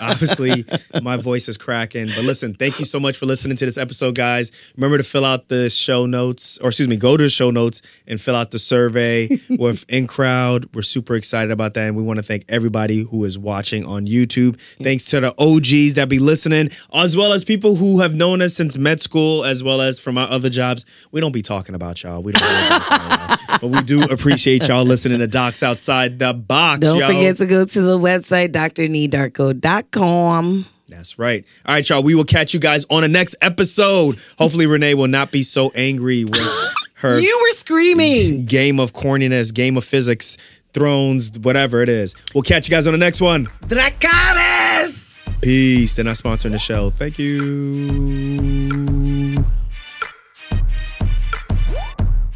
Obviously, my voice is cracking. But listen, thank you so much for listening to this episode, guys. Remember to fill out the show notes, or excuse me, go to the show notes and fill out the survey with in crowd. We're super excited about that, and we want to thank everybody who is watching on YouTube. Thanks to the OGs that be listening, as well as people who have known us since med school, as well as from our other jobs. We don't be talking about y'all. We don't, really talk about y'all. but we do appreciate y'all listening to Docs Outside the Box. Don't yo. forget to go to the website, drneedarko.com. That's right. All right, y'all. We will catch you guys on the next episode. Hopefully, Renee will not be so angry with her You were screaming. game of corniness, game of physics, thrones, whatever it is. We'll catch you guys on the next one. Dracarys! Peace. They're not sponsoring the show. Thank you.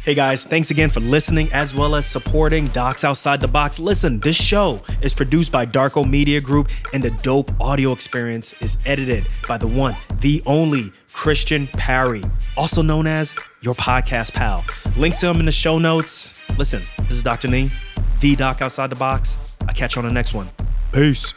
Hey guys, thanks again for listening as well as supporting Docs Outside the Box. Listen, this show is produced by Darko Media Group and the dope audio experience is edited by the one, the only Christian Parry, also known as your podcast pal. Links to him in the show notes. Listen, this is Dr. Nee, the Doc Outside the Box. I'll catch you on the next one. Peace.